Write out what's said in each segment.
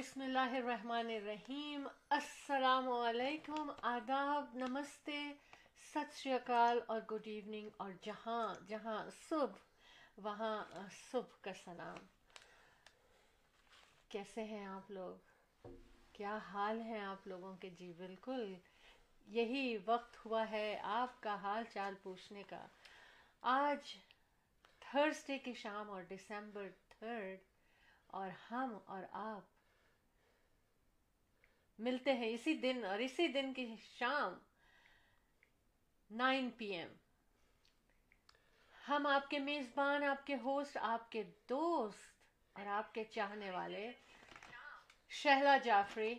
بسم اللہ الرحمن الرحیم۔ السلام علیکم، آداب، نمستے، ست شری اکال اور گڈ ایوننگ اور جہاں جہاں صبح، وہاں صبح کا سلام۔ کیسے ہیں آپ لوگ؟ کیا حال ہیں آپ لوگوں کے؟ جی بالکل۔ یہی وقت ہوا ہے آپ کا حال چال پوچھنے کا۔ آج تھرسڈے کی شام اور ڈسمبر تھرڈ اور ہم اور آپ ملتے ہیں اسی دن اور اسی دن کی شام نائن پی ایم۔ ہم آپ کے میزبان، آپ کے ہوسٹ، آپ کے دوست اور آپ کے چاہنے والے شہلا جعفری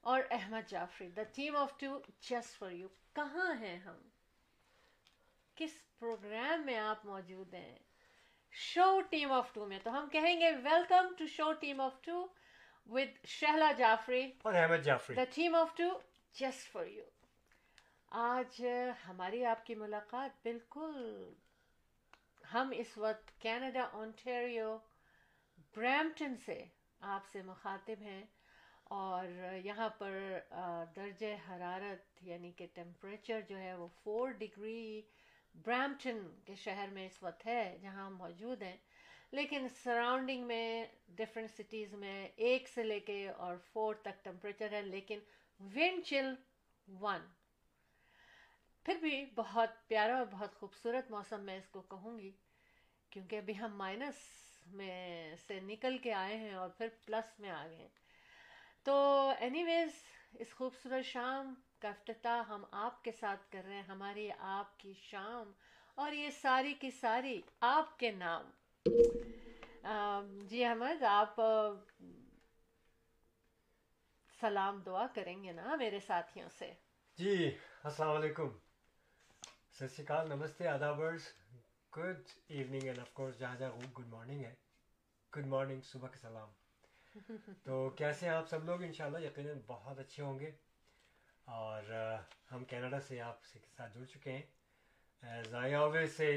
اور Ahmed Jafri the team of two just for you کہاں ہیں ہم؟ کس پروگرام میں آپ موجود ہیں؟ شو ٹیم آف ٹو میں تو ہم کہیں گے welcome to show team of two with Shahla Jafri اور Ahmed Jafri the team of two just for you آج ہماری آپ کی ملاقات بالکل ہم اس وقت کینیڈا اونٹیریو برامپٹن سے آپ سے مخاطب ہیں اور یہاں پر درجہ حرارت یعنی کہ ٹیمپریچر جو ہے وہ فور ڈگری برامپٹن کے شہر میں اس وقت ہے جہاں ہم موجود ہیں۔ لیکن سراؤنڈنگ میں ڈفرینٹ سٹیز میں ایک سے لے کے اور فور تک ٹمپریچر ہے، لیکن ونڈ چل ون پھر بھی بہت پیارا اور بہت خوبصورت موسم میں اس کو کہوں گی، کیونکہ ابھی ہم مائنس میں سے نکل کے آئے ہیں اور پھر پلس میں آ گئے ہیں۔ تو اینی ویز اس خوبصورت شام کا افتتاح ہم آپ کے ساتھ کر رہے ہیں، ہماری آپ کی شام اور یہ ساری کی ساری آپ کے نام۔ جی احمد آپ سلام دعا کریں گے نا میرے ساتھیوں سے؟ جی السلام علیکم۔ ست شری اکال نمستے آدابرس good evening and of course جہاں جہاں گڈ مارننگ ہے۔ گڈ مارننگ صبح کا سلام۔ تو کیسے ہیں آپ سب لوگ؟ انشاءاللہ یقیناً بہت اچھے ہوں گے۔ اور ہم کینیڈا سے آپ سے ساتھ جڑ چکے ہیں۔ As I always say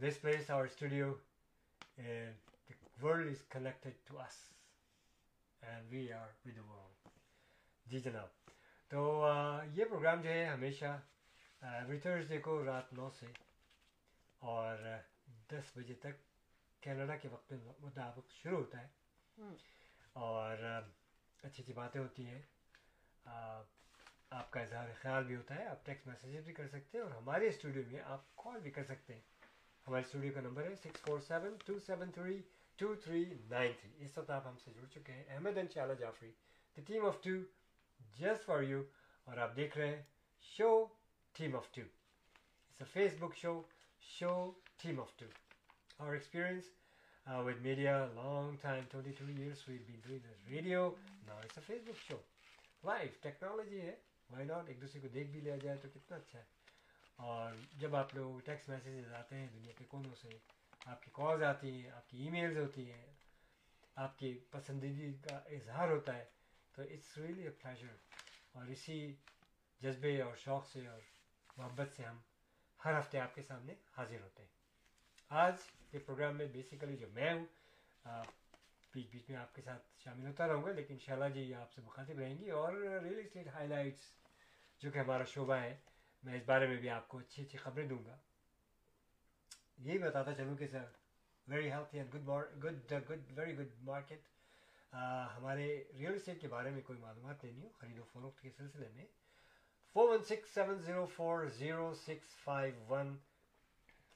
this place our studio world is connected to us and we are with the world جی جناب تو یہ پروگرام جو ہے ہمیشہ ایوری تھرسڈے کو رات نو سے اور دس بجے تک کینیڈا کے وقت مطابق شروع ہوتا ہے. اور اچھی اچھی باتیں ہوتی ہیں. آپ کا اظہار خیال بھی ہوتا ہے. آپ ٹیکسٹ میسیجز بھی کر سکتے ہیں اور ہمارے اسٹوڈیو میں آپ کال بھی کر سکتے ہیں. ہمارے اسٹوڈیو کا نمبر ہے six four seven two seven three two three nine three. اس وقت آپ ہم سے جڑ چکے ہیں۔ احمد ان شاء اللہ Jafri. The team of two just for you اور آپ دیکھ رہے ہیں show team of two it's a Facebook show show team of two اور experience with media long time twenty two years we be doing radio نا it's a Facebook show life technology ہے why not ایک دوسرے کو دیکھ بھی لیا جائے تو کتنا اچھا ہے اور جب آپ لوگ ٹیکسٹ میسیجز آتے ہیں دنیا کے کونوں سے، آپ کی کالز آتی ہیں، آپ کی ای میلز ہوتی ہیں، آپ کی پسندیدگی کا اظہار ہوتا ہے، تو اٹس ریئلی اے پلیجر اور اسی جذبے اور شوق سے اور محبت سے ہم ہر ہفتے آپ کے سامنے حاضر ہوتے ہیں۔ آج کے پروگرام میں بیسیکلی جو میں ہوں بیچ بیچ میں آپ کے ساتھ شامل ہوتا رہوں گا، لیکن شالا جی آپ سے مخاطب رہیں گی اور ریئل اسٹیٹ ہائی لائٹس جو کہ ہمارا شعبہ ہے میں اس بارے میں بھی آپ کو اچھی اچھی خبریں دوں گا۔ یہی بتاتا چلوں کہ sir very healthy and good good good very good market ہمارے ریئل اسٹیٹ کے بارے میں کوئی معلومات لینی ہو خرید و فروخت کے سلسلے میں۔ Four one six seven zero four zero six five one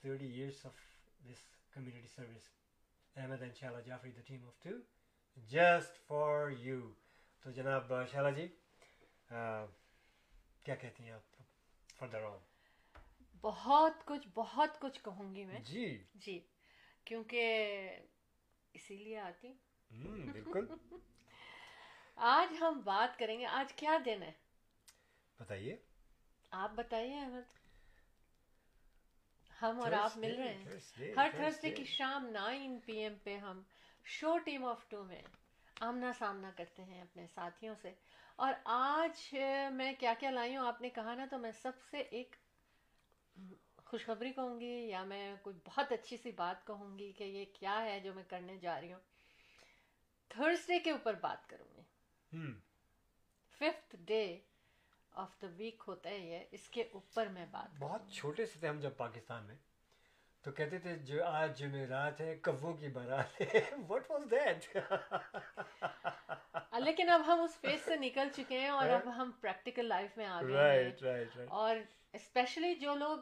thirty years of this community service Ahmed ان شاء اللہ Jafri the team of two just for you تو جناب شالا جی کیا کہتی ہیں آپ؟ بہت کچھ بہت کچھ کہوں گی میں۔ جی۔ جی۔ کیونکہ اسی لیے آتی۔ بالکل۔ آج ہم بات کریں گے۔ آج کیا دن ہے؟ بتائیے۔ آپ بتائیے احمد۔ ہم اور آپ مل رہے ہیں۔ ہر تھرسڈے کی شام نائن پی ایم پہ ہم شو ٹیم آف ٹو میں آمنا سامنا کرتے ہیں اپنے ساتھیوں سے۔ اور آج میں کیا کیا لائی ہوں؟ آپ نے کہا نا تو میں سب سے ایک خوشخبری کہوں گی یا میں کوئی بہت اچھی سی بات کہوں گی کہ یہ کیا ہے جو میں کرنے جا رہی ہوں۔ تھرسڈے کے اوپر بات کروں گی۔ Fifth day of the week ہوتا ہے یہ اس کے اوپر میں بات بہت چھوٹے سے تھے ہم جب پاکستان میں۔ تو کہتے تھے جو آج جمعہ رات ہے کووں کی برات ہے۔ واٹ واز دیٹ لیکن اب ہم اس فیس سے نکل چکے ہیں اور اب ہم پریکٹیکل لائف میں آ گئے ہیں۔ اور اسپیشلی جو لوگ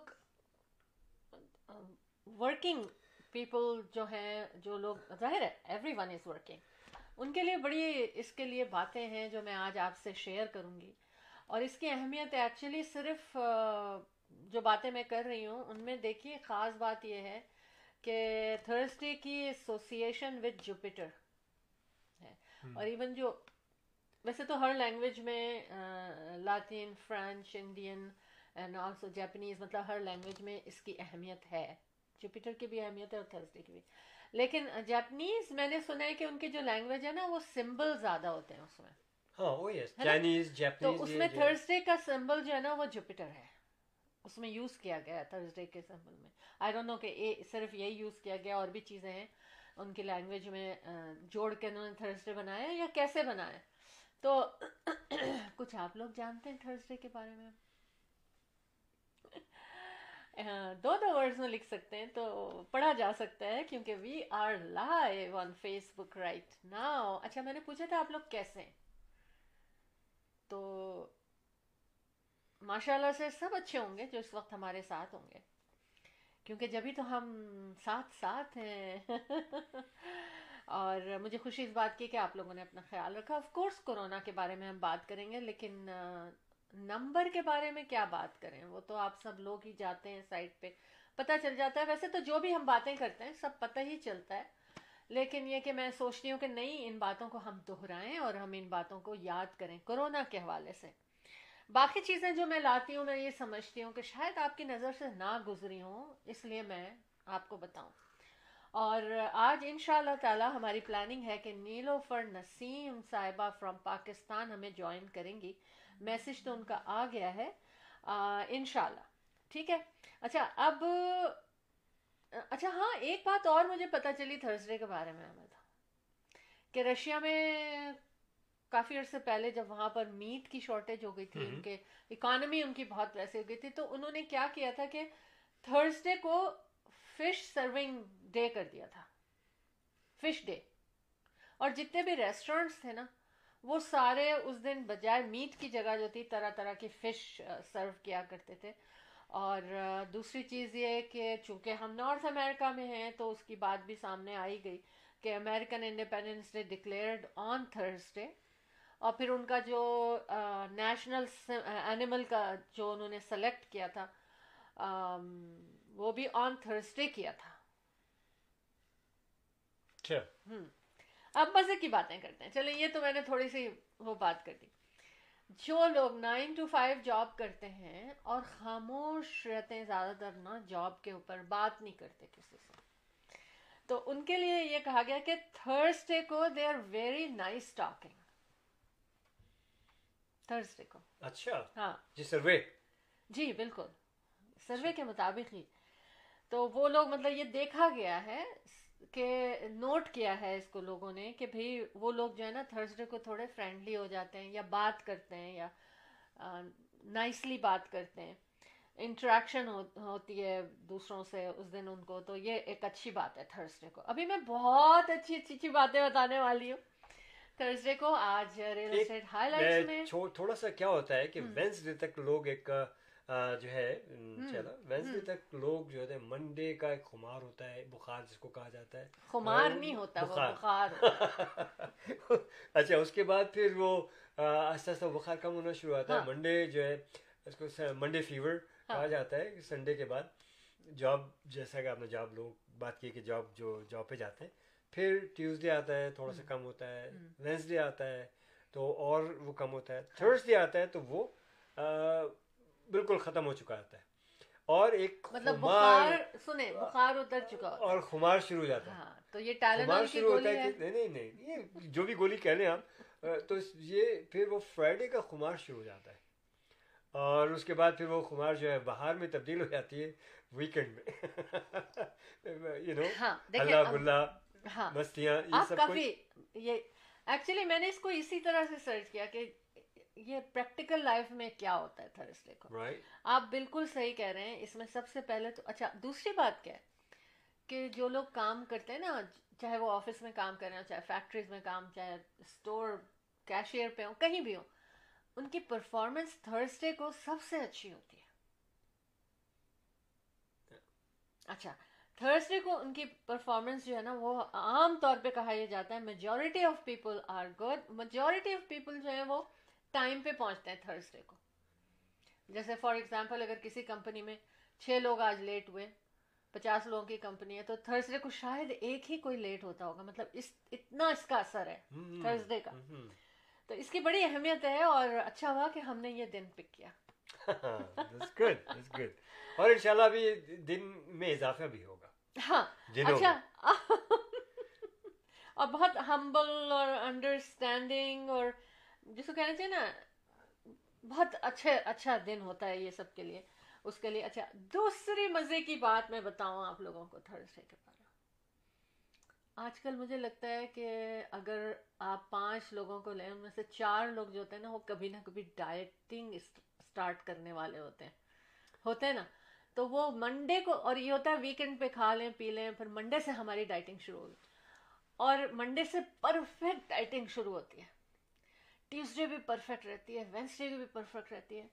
um, ورکنگ پیپل جو ہیں جو لوگ ظاہر ہے ایوری ون از ورکنگ ان کے لیے بڑی اس کے لیے باتیں ہیں جو میں آج آپ سے شیئر کروں گی۔ اور اس کی اہمیت ایکچولی صرف uh, جو باتیں میں کر رہی ہوں ان میں دیکھیے خاص بات یہ ہے کہ تھرسڈے کی ایسوسیشن وتھ جوپیٹر ہے۔ اور ایون جو ویسے تو ہر لینگویج میں Latin French Indian and also Japanese مطلب ہر لینگویج میں اس کی اہمیت ہے۔ جوپیٹر کی بھی اہمیت ہے اور تھرسڈے کی بھی۔ لیکن جاپنیز میں نے سنا ہے کہ ان کی جو لینگویج ہے نا وہ سمبل زیادہ ہوتے ہیں اس میں۔ تو اس میں تھرسڈے کا سمبل جو ہے نا وہ جوپیٹر ہے۔ اس میں یوز کیا گیا تھرسڈے کے سیمپل میں. آئی ڈونٹ نو کہ صرف یہی یوز کیا گیا، اور بھی چیزیں ہیں ان کی لینگویج میں جوڑ کے انہوں نے تھرسڈے بنایا یا کیسے بنایا. تو کچھ آپ لوگ جانتے ہیں تھرسڈے کے بارے میں؟ دو دو ورڈز میں لکھ سکتے ہیں تو پڑھا جا سکتا ہے کیونکہ we are live on Facebook right now اچھا میں نے پوچھا تھا آپ لوگ کیسے ہیں؟ تو ماشاء اللہ سے سب اچھے ہوں گے جو اس وقت ہمارے ساتھ ہوں گے۔ کیونکہ جبھی تو ہم ساتھ ساتھ ہیں۔ اور مجھے خوشی اس بات کی کہ آپ لوگوں نے اپنا خیال رکھا۔ آف کورس کورونا کے بارے میں ہم بات کریں گے، لیکن نمبر کے بارے میں کیا بات کریں؟ وہ تو آپ سب لوگ ہی جاتے ہیں سائٹ پہ۔ پتہ چل جاتا ہے۔ ویسے تو جو بھی ہم باتیں کرتے ہیں، سب پتہ ہی چلتا ہے۔ لیکن یہ کہ میں سوچتی ہوں کہ نہیں، ان باتوں کو ہم دہرائیں اور ہم ان باتوں کو یاد کریں کورونا کے حوالے سے۔ باقی چیزیں جو میں لاتی ہوں، میں یہ سمجھتی ہوں کہ شاید آپ کی نظر سے نہ گزری ہوں، اس لیے میں آپ کو بتاؤں۔ اور آج ان شاء اللہ تعالیٰ ہماری پلاننگ ہے کہ نیلو فر نسیم صاحبہ فرام پاکستان ہمیں جوائن کریں گی۔ میسج تو ان کا آ گیا ہے۔ ان شاء اللہ۔ ٹھیک ہے؟ اچھا اب اچھا ہاں ایک بات اور مجھے پتہ چلی تھرسڈے کے بارے میں، احمد، کہ رشیا میں کافی عرصے پہلے جب وہاں پر میٹ کی شارٹیج ہو گئی تھی ان کے اکانومی ان کی بہت ویسے ہو گئی تھی۔ تو انہوں نے کیا کیا تھا کہ تھرسڈے کو فش سرونگ ڈے کر دیا تھا۔ فش ڈے اور جتنے بھی ریسٹورینٹس تھے نا وہ سارے اس دن بجائے میٹ کی جگہ جو تھی طرح طرح کی فش سرو کیا کرتے تھے۔ اور دوسری چیز یہ کہ چونکہ ہم نارتھ امریکہ میں ہیں تو اس کی بات بھی سامنے آئی گئی کہ American independence day declared on Thursday اور پھر ان کا جو نیشنل اینیمل کا جو انہوں نے سلیکٹ کیا تھا وہ بھی آن تھرسڈے کیا تھا۔ اچھا۔ اب مزے کی باتیں کرتے ہیں۔ چلیں یہ تو میں نے تھوڑی سی وہ بات کر دی۔ جو لوگ نائن ٹو فائیو جاب کرتے ہیں اور خاموش رہتے ہیں زیادہ تر نا جاب کے اوپر بات نہیں کرتے کسی سے۔ تو ان کے لیے یہ کہا گیا کہ تھرسڈے کو they are very nice talking Thursday کو اچھا۔ ہاں۔ جی سروے۔ جی بالکل۔ سروے اچھا۔ کے مطابق ہی۔ تو وہ لوگ مطلب یہ دیکھا گیا ہے کہ نوٹ کیا ہے اس کو لوگوں نے کہ بھئی وہ لوگ جو ہے نا تھرسڈے کو تھوڑے فرینڈلی ہو جاتے ہیں یا بات کرتے ہیں یا نائسلی بات کرتے ہیں۔ انٹریکشن ہوتی ہے دوسروں سے اس دن ان کو۔ تو یہ ایک اچھی بات ہے تھرسڈے کو۔ ابھی میں بہت اچھی اچھی اچھی باتیں بتانے والی ہوں۔ تھرسڈے کو آج ریل اسٹیٹ ہائی لائٹ میں تھوڑا سا کیا ہوتا ہے کہ وینسڈے تک لوگ ایک جو ہے وینسڈے تک لوگ جو ہے منڈے کا ایک خمار ہوتا ہے بخار جس کو کہا جاتا ہے خمار نہیں ہوتا بخار اچھا اس کے بعد پھر وہ آہستہ آہستہ بخار کم ہونا شروع ہوتا ہے منڈے جو ہے اس کو منڈے فیور کہا جاتا ہے سنڈے کے بعد جاب جیسا کہ آپ نے جاب لوگ بات کی کہ جاب جو جاب پہ جاتے ہیں پھر ٹیوزڈے آتا ہے تھوڑا سا کم ہوتا ہے وینسڈے آتا ہے تو اور وہ کم ہوتا ہے۔ تھرسڈے آتا ہے تو وہ بالکل ختم ہو چکا ہوتا ہے۔ اور ایک مطلب بخار سنیں بخار اتر چکا اور خمار شروع ہو جاتا ہے۔ ہاں، تو یہ خمار شروع ہوتا ہے نہیں نہیں یہ جو بھی گولی کہہ لیں آپ تو یہ پھر وہ فرائیڈے کا خمار شروع ہو جاتا ہے۔ اور اس کے بعد پھر وہ خمار جو ہے بہار میں تبدیل ہو جاتی ہے ویکینڈ میں۔ ہاں، یو نو اللہ اللہ ہاں۔ آپ کافی یہ ایکچولی میں نے اس کو اسی طرح سے سرچ کیا کہ یہ پریکٹیکل لائف میں کیا ہوتا ہے تھرسڈے کو آپ بالکل صحیح کہہ رہے ہیں۔ اس میں سب سے پہلے تو اچھا دوسری بات کیا ہے کہ جو لوگ کام کرتے ہیں نا چاہے وہ آفس میں کام کر رہے ہوں چاہے فیکٹریز میں کام چاہے اسٹور کیشیئر پہ ہوں کہیں بھی ہوں ان کی پرفارمنس تھرسڈے کو سب سے اچھی ہوتی ہے۔ اچھا تھرسڈے کو ان کی پرفارمنس جو ہے نا وہ عام طور پہ کہا یہ جاتا ہے majority of people are good majority of people جو ہے وہ ٹائم پہ پہنچتے ہیں تھرسڈے کو۔ جیسے فار ایگزامپل اگر کسی کمپنی میں چھ لوگ آج لیٹ ہوئے پچاس لوگوں کی کمپنی ہے تو تھرسڈے کو شاید ایک ہی کوئی لیٹ ہوتا ہوگا۔ مطلب اس اتنا اس کا اثر ہے تھرسڈے کا۔ تو اس کی بڑی اہمیت ہے اور اچھا ہوا کہ ہم نے یہ دن پک کیا۔ اور انشاءاللہ بھی دن میں اضافہ بھی ہوگا ہاں اچھا۔ اور بہت ہمبل اور انڈرسٹینڈنگ اور جس کو کہنا چاہیے نا بہت اچھے اچھا دن ہوتا ہے یہ سب کے لیے۔ اس کے لیے اچھا دوسری مزے کی بات میں بتاؤں آپ لوگوں کو تھرسڈے کے بارے آج کل مجھے لگتا ہے کہ اگر آپ پانچ لوگوں کو لیں ان میں سے چار لوگ جو ہوتے ہیں نا وہ کبھی نہ کبھی ڈائٹنگ اسٹارٹ کرنے والے ہوتے ہیں۔ ہوتے ہیں نا؟ تو وہ منڈے کو اور یہ ہوتا ہے ویکینڈ پہ کھا لیں، پی لیں، پھر منڈے سے ہماری ڈائٹنگ شروع ہوگی اور منڈے سے پرفیکٹ ڈائٹنگ شروع ہوتی ہے۔ ٹیوزڈے بھی پرفیکٹ رہتی ہے وینسڈے کی بھی پرفیکٹ رہتی ہے۔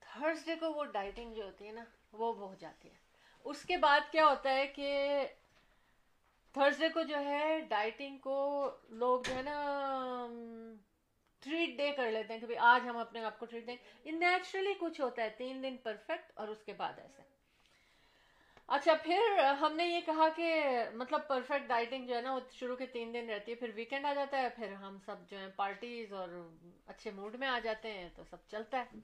تھرسڈے کو وہ ڈائٹنگ جو ہوتی ہے نا، وہ ہو جاتی ہے۔ اس کے بعد کیا ہوتا ہے کہ تھرسڈے کو جو ہے ڈائٹنگ کو لوگ جو ہے نا ٹریٹ ڈے کر لیتے ہیں کہ آج ہم اپنے آپ کو ٹریٹ دیں۔ یہ نیچرلی کچھ ہوتا ہے، تین دن پرفیکٹ اور اس کے بعد ایسے۔ اچھا پھر ہم نے یہ کہا کہ مطلب پرفیکٹ ڈائٹنگ جو ہے نا، وہ شروع کے تین دن رہتی ہے، پھر ویکینڈ آ جاتا ہے، پھر ہم سب جو ہیں پارٹیز اور اچھے موڈ میں آ جاتے ہیں، تو سب چلتا ہے۔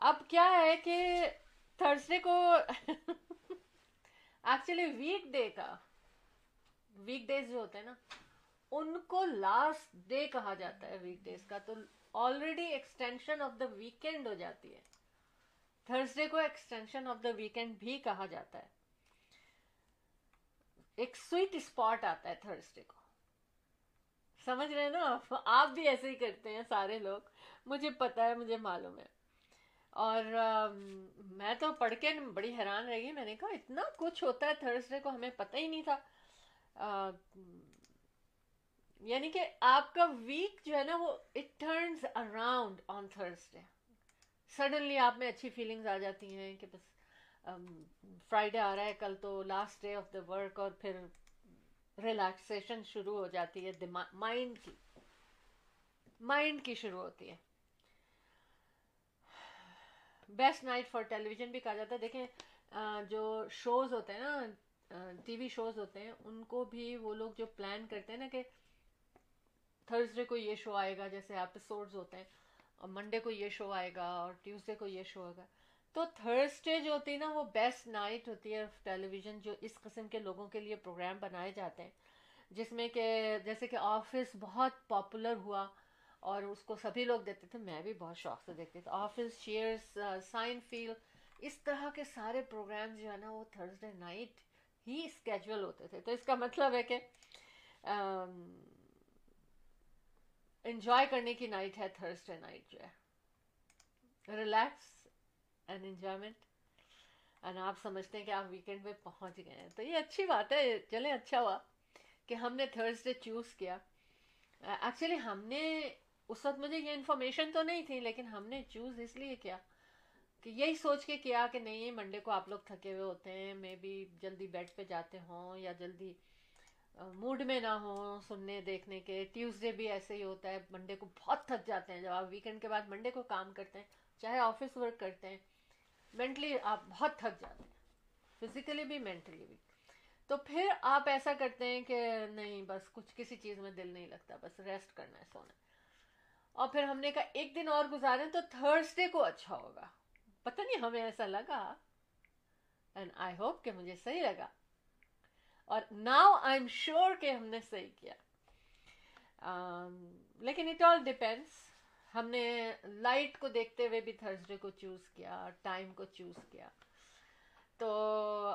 اب کیا ہے کہ تھرسڈے کو ایکچولی ویک ڈے کا ویک ڈیز جو ہوتے ہیں نا ان کو لاسٹ ڈے کہا جاتا ہے ویک ڈیز کا، تو already extension of the weekend ہو جاتی ہے۔ تھرسڈے کو ایکسٹینشن آف دا ویکینڈ بھی کہا جاتا ہے۔ ایک سویٹ اسپاٹ آتا ہے تھرسڈے کو۔ سمجھ رہے نا آپ؟ بھی ایسے ہی کرتے ہیں سارے لوگ۔ مجھے پتا ہے، مجھے معلوم ہے۔ اور میں تو پڑھ کے بڑی حیران رہ گئی۔ میں نے کہا، اتنا کچھ ہوتا ہے تھرسڈے کو، ہمیں پتہ ہی نہیں تھا۔ یعنی کہ آپ کا ویک جو ہے نا وہ it turns around on Thursday suddenly آپ میں اچھی فیلنگز آ جاتی ہیں کہ بس um, فرائیڈے آ رہا ہے، کل تو last day of the work اور پھر ریلیکسیشن شروع ہو جاتی ہے مائنڈ کی. مائنڈ کی شروع ہوتی ہے. Best night for television بھی کہا جاتا ہے. دیکھیں جو شوز ہوتے ہیں نا ٹی وی شوز ہوتے ہیں، ان کو بھی وہ لوگ جو پلان کرتے ہیں نا کہ تھرسڈے کو یہ شو آئے گا، جیسے ایپیسوڈز ہوتے ہیں، اور منڈے کو یہ شو آئے گا، اور ٹیوزڈے کو یہ شو ہوگا تو تھرسڈے جو ہوتی ہے نا، وہ بیسٹ نائٹ ہوتی ہے ٹیلی ویژن جو اس قسم کے لوگوں کے لیے پروگرام بنائے جاتے ہیں۔ جس میں کہ جیسے کہ آفس بہت پاپولر ہوا، اور اس کو سبھی لوگ دیکھتے تھے، میں بھی بہت شوق سے دیکھتی تھی۔ آفس شیئرس سائن فیل اس طرح کے سارے پروگرام جو ہے نا، وہ تھرسڈے نائٹ ہی اسکیجول ہوتے تھے۔ تو اس کا مطلب ہے کہ انجوائے کرنے کی نائٹ ہے، تھرسڈے نائٹ جو ہے۔ ریلیکس اینڈ انجوائمنٹ اینڈ آپ سمجھتے ہیں کہ آپ ویکینڈ میں پہنچ گئے ہیں۔ تو یہ اچھی بات ہے، چلیں اچھا ہوا کہ ہم نے تھرسڈے چوز کیا۔ ایکچولی ہم نے اس وقت مجھے یہ انفارمیشن تو نہیں تھی، لیکن ہم نے چوز اس لیے کیا کہ یہی سوچ کے کیا کہ نہیں منڈے کو آپ لوگ تھکے ہوئے ہوتے ہیں میں بھی جلدی بیڈ پہ جاتے ہوں یا جلدی موڈ میں نہ ہوں، سننے، دیکھنے کے۔ ٹیوزڈے بھی ایسے ہی ہوتا ہے منڈے کو بہت تھک جاتے ہیں جب آپ ویکینڈ کے بعد منڈے کو کام کرتے ہیں، چاہے آفس ورک کرتے ہیں۔ مینٹلی آپ بہت تھک جاتے ہیں فزیکلی بھی مینٹلی بھی۔ تو پھر آپ ایسا کرتے ہیں کہ نہیں، بس کچھ کسی چیز میں دل نہیں لگتا، بس ریسٹ کرنا ہے، سونا اور پھر ہم نے کہا، ایک دن اور گزارے تو تھرسڈے کو اچھا ہوگا۔ پتہ نہیں ہمیں ایسا لگا۔ اینڈ آئی ہوپ کہ مجھے صحیح لگا۔ اور ناؤ آئی ایم شیور کہ ہم نے صحیح کیا۔ um, لیکن اٹ آل ڈپینڈس ہم نے لائٹ کو دیکھتے ہوئے بھی تھرسڈے کو چوز کیا ٹائم کو چوز کیا۔ تو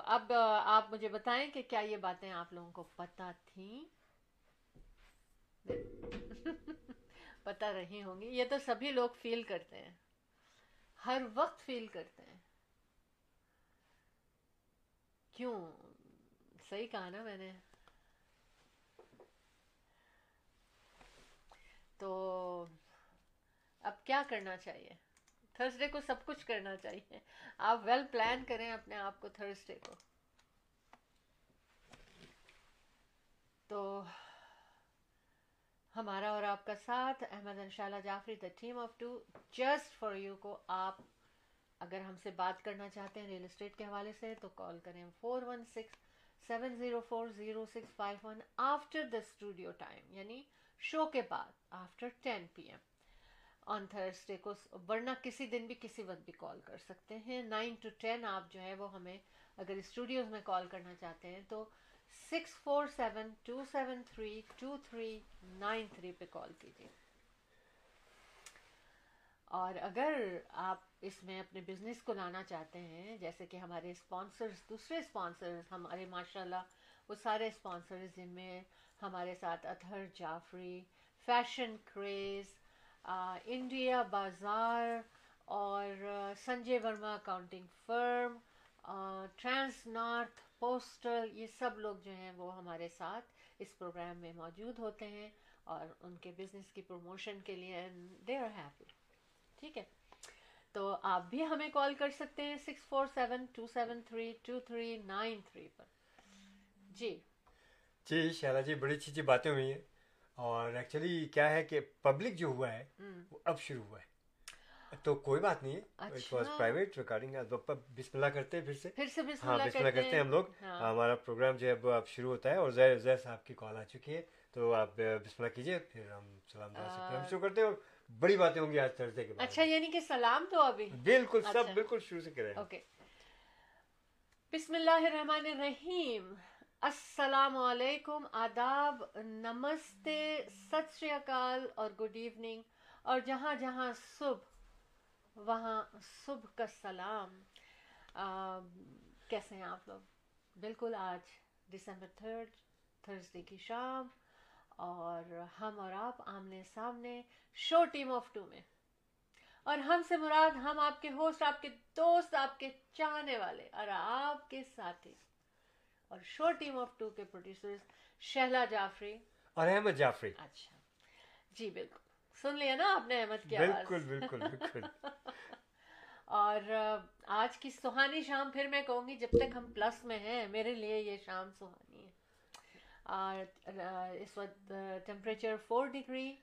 اب آپ مجھے بتائیں کہ کیا یہ باتیں آپ لوگوں کو پتا تھیں؟ پتا رہی ہوں گی۔ یہ تو سبھی لوگ فیل کرتے ہیں۔ ہر وقت فیل کرتے ہیں۔ کیوں؟ صحیح کہا نا میں نے۔ تو اب کیا کرنا چاہیے؟ تھرسڈے کو سب کچھ کرنا چاہیے۔ آپ ویل پلان کریں اپنے آپ کو تھرسڈے کو۔ تو ہمارا اور آپ کا ساتھ احمد انشاءاللہ Jafri the team of two just for you کو آپ اگر ہم سے بات کرنا چاہتے ہیں ریئل اسٹیٹ کے حوالے سے تو کال کریں four one six seven zero four zero six five one after the studio time یعنی شو کے بعد after ten P M on Thursday کو ورنہ کسی دن بھی کسی وقت بھی کال کر سکتے ہیں نائن ٹو ٹین آپ جو ہے وہ ہمیں اگر اسٹوڈیوز میں کال کرنا چاہتے ہیں تو six four seven two seven three two three nine three پہ کال کیجیے اور اگر آپ اس میں اپنے بزنس کو لانا چاہتے ہیں، جیسے کہ ہمارے اسپانسرز دوسرے اسپانسرز ہمارے ماشاء اللہ وہ سارے اسپانسرز جن میں ہمارے ساتھ Athar Jafri fashion craze India بازار اور Sanjay Verma accounting firm trans north postal یہ سب لوگ جو ہیں وہ ہمارے ساتھ اس پروگرام میں موجود ہوتے ہیں اور ان کے بزنس کی پروموشن کے لیے دے آر ہیپی ٹھیک ہے؟ تو آپ بھی ہمیں کال کر سکتے ہیں six four seven two seven three two three nine three پر۔ جی۔ جی شہلا جی بڑی اچھی اچھی باتیں ہوئی ہیں۔ اور ایکچولی کیا ہے کہ پبلک جو ہوا ہے وہ اب شروع ہوا ہے۔ تو کوئی بات نہیں پرائیویٹ ریکارڈنگ بسم اللہ کرتے ہیں پھر سے۔ پھر سے بسم اللہ ہاں، کرتے ہیں ہم لوگ۔ ہاں۔ ہمارا پروگرام جو ہے وہ اب شروع ہوتا ہے اور زہر زہر صاحب کی کال آ چکی ہے۔ تو آپ بسم اللہ کیجیے پھر ہم سلام شروع کرتے ہیں اور بڑی باتیں ہوں گی آج تھرسڈے کے بعد۔ اچھا یعنی کہ سلام تو ابھی۔ بالکل سب اچھا۔ بالکل شروع سے کریں۔ اوکے۔ بسم اللہ الرحمن الرحیم۔ السلام علیکم آداب نمستے ست سری اکال اور گڈ ایوننگ۔ اور جہاں جہاں صبح وہاں صبح کا سلام۔ آ, کیسے ہیں آپ لوگ؟ بالکل آج ڈسمبر تھرڈ تھرسڈے کی شام۔ اور ہم اور آپ آمنے سامنے شو ٹیم آف ٹو میں۔ اور ہم سے مراد ہم آپ کے ہوسٹ آپ کے دوست آپ کے چاہنے والے اور آپ کے ساتھی۔ اور شو ٹیم آف ٹو کے پروڈیوسر شہلا جعفری۔ اور احمد جعفری۔ اچھا۔ جی بالکل۔ سن لیا نا آپ نے احمد کی بالکل بالکل بالکل۔ اور آج کی سہانی شام پھر میں کہوں گی جب تک ہم پلس میں ہیں میرے لیے یہ شام سہانی ہے۔ اس وقت temperature four degree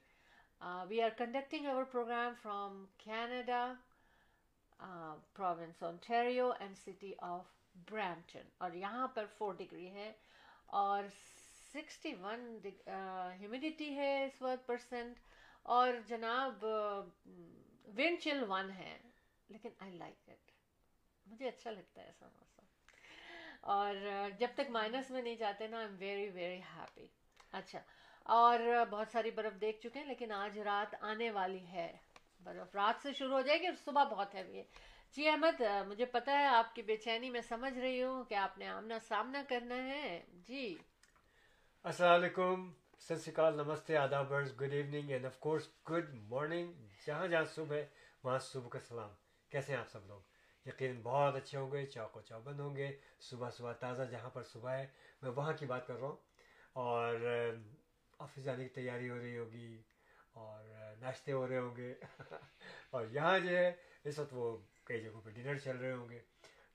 we are conducting over program from Canada province Ontario and city of Brampton اور یہاں پر فور ڈگری ہے اور سکسٹی ون ہیومیڈیٹی ہے اس وقت پرسینٹ اور جناب ونڈ چل ون ہے لیکن آئی لائک اٹ مجھے اچھا لگتا ہے ایسا موسم اور جب تک مائنس میں نہیں جاتے نا I am very very happy اچھا. اور بہت ساری برف دیکھ چکے ہیں، لیکن آج رات آنے والی ہے برف. رات سے شروع ہو جائے گی اور صبح بہت ہیوی ہے. جی احمد، مجھے پتا ہے آپ کی بے چینی میں سمجھ رہی ہوں کہ آپ نے آمنا سامنا کرنا ہے. جی. السلام علیکم. ست شری نمستے. آداب good evening and of course good morning جہاں جہاں صبح وہاں صبح کا سلام. کیسے ہیں آپ سب لوگ؟ یقیناً بہت اچھے ہوں گے چوک و چوبند ہوں گے، صبح صبح تازہ جہاں پر صبح ہے، میں وہاں کی بات کر رہا ہوں۔ اور آفس جانے کی تیاری ہو رہی ہوگی، اور ناشتے ہو رہے ہوں گے۔ اور یہاں جو ہے، اس وقت وہ کئی جگہوں پہ ڈنر چل رہے ہوں گے۔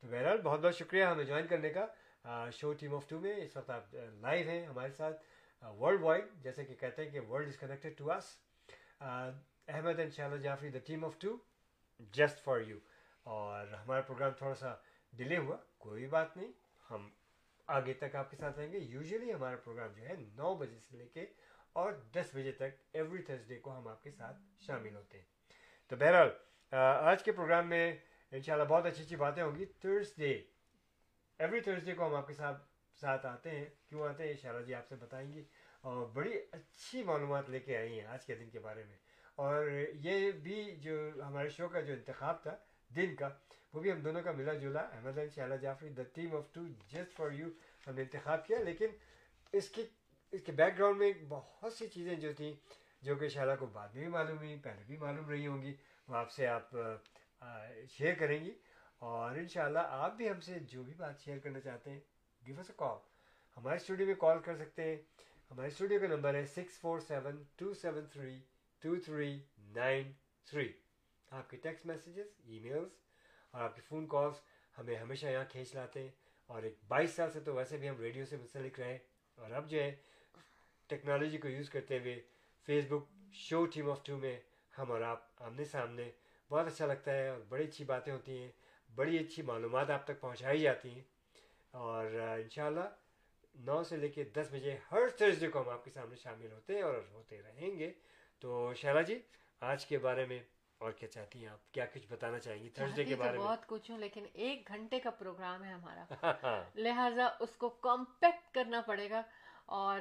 تو بہرحال بہت بہت شکریہ ہمیں جوائن کرنے کا۔ شو ٹیم آف ٹو میں اس وقت آپ لائیو ہیں ہمارے ساتھ ورلڈ وائڈ، جیسے کہ کہتے ہیں کہ world is connected to us Ahmed and Shah Jafri the team of two just for you اور ہمارا پروگرام تھوڑا سا ڈیلے ہوا، کوئی بات نہیں، ہم آگے تک آپ کے ساتھ رہیں گے۔ یوزلی ہمارا پروگرام جو ہے نو بجے سے لے کے اور دس بجے تک ایوری تھرسڈے کو ہم آپ کے ساتھ شامل ہوتے ہیں۔ تو بہرحال آج کے پروگرام میں انشاءاللہ بہت اچھی اچھی باتیں ہوں گی۔ تھرسڈے ایوری تھرسڈے کو ہم آپ کے ساتھ ساتھ آتے ہیں۔ کیوں آتے ہیں؟ شارا جی آپ سے بتائیں گی اور بڑی اچھی معلومات لے کے آئی ہیں آج کے دن کے بارے میں۔ اور یہ بھی جو ہمارے شو کا جو انتخاب تھا دن کا۔ وہ بھی ہم دونوں کا ملا جلا۔ Ahmed Ali Shahla Jafri the team of two just for you ہم نے انتخاب کیا۔ لیکن اس کی، اس کے بیک گراؤنڈ میں بہت سی چیزیں جو تھیں، جو کہ شہلا کو بعد میں بھی معلوم ہوئی پہلے بھی معلوم رہی ہوں گی، وہ آپ سے آپ شیئر کریں گی۔ اور انشاءاللہ آپ بھی ہم سے جو بھی بات شیئر کرنا چاہتے ہیں گیو اس اے کال ہمارے اسٹوڈیو میں کال کر سکتے ہیں۔ ہمارے اسٹوڈیو کا نمبر ہے six four seven two seven three two three nine three آپ کے ٹیکسٹ میسیجز ای میلس اور آپ کی فون کالس ہمیں ہمیشہ یہاں کھینچ لاتے ہیں اور ایک بائیس سال سے تو ویسے بھی ہم ریڈیو سے منسلک رہے اور اب جو ہے ٹیکنالوجی کو یوز کرتے ہوئے Facebook show team of two میں ہم اور آپ آمنے سامنے بہت اچھا لگتا ہے اور بڑی اچھی باتیں ہوتی ہیں، بڑی اچھی معلومات آپ تک پہنچائی جاتی ہیں اور انشاءاللہ نو سے لے کے دس بجے ہر تھرسڈے کو ہم آپ کے سامنے شامل ہوتے ہیں اور ہوتے رہیں گے۔ تو شیلا جی آج کے بارے میں اور کیا چاہتی ہیں آپ؟ کیا کچھ بتانا چاہیں گی؟ تھرسڈے کے بارے میں۔ بہت کچھ ہوں لیکن ایک گھنٹے کا پروگرام ہے ہمارا۔ لہٰذا اس کو کمپیکٹ کرنا پڑے گا۔ اور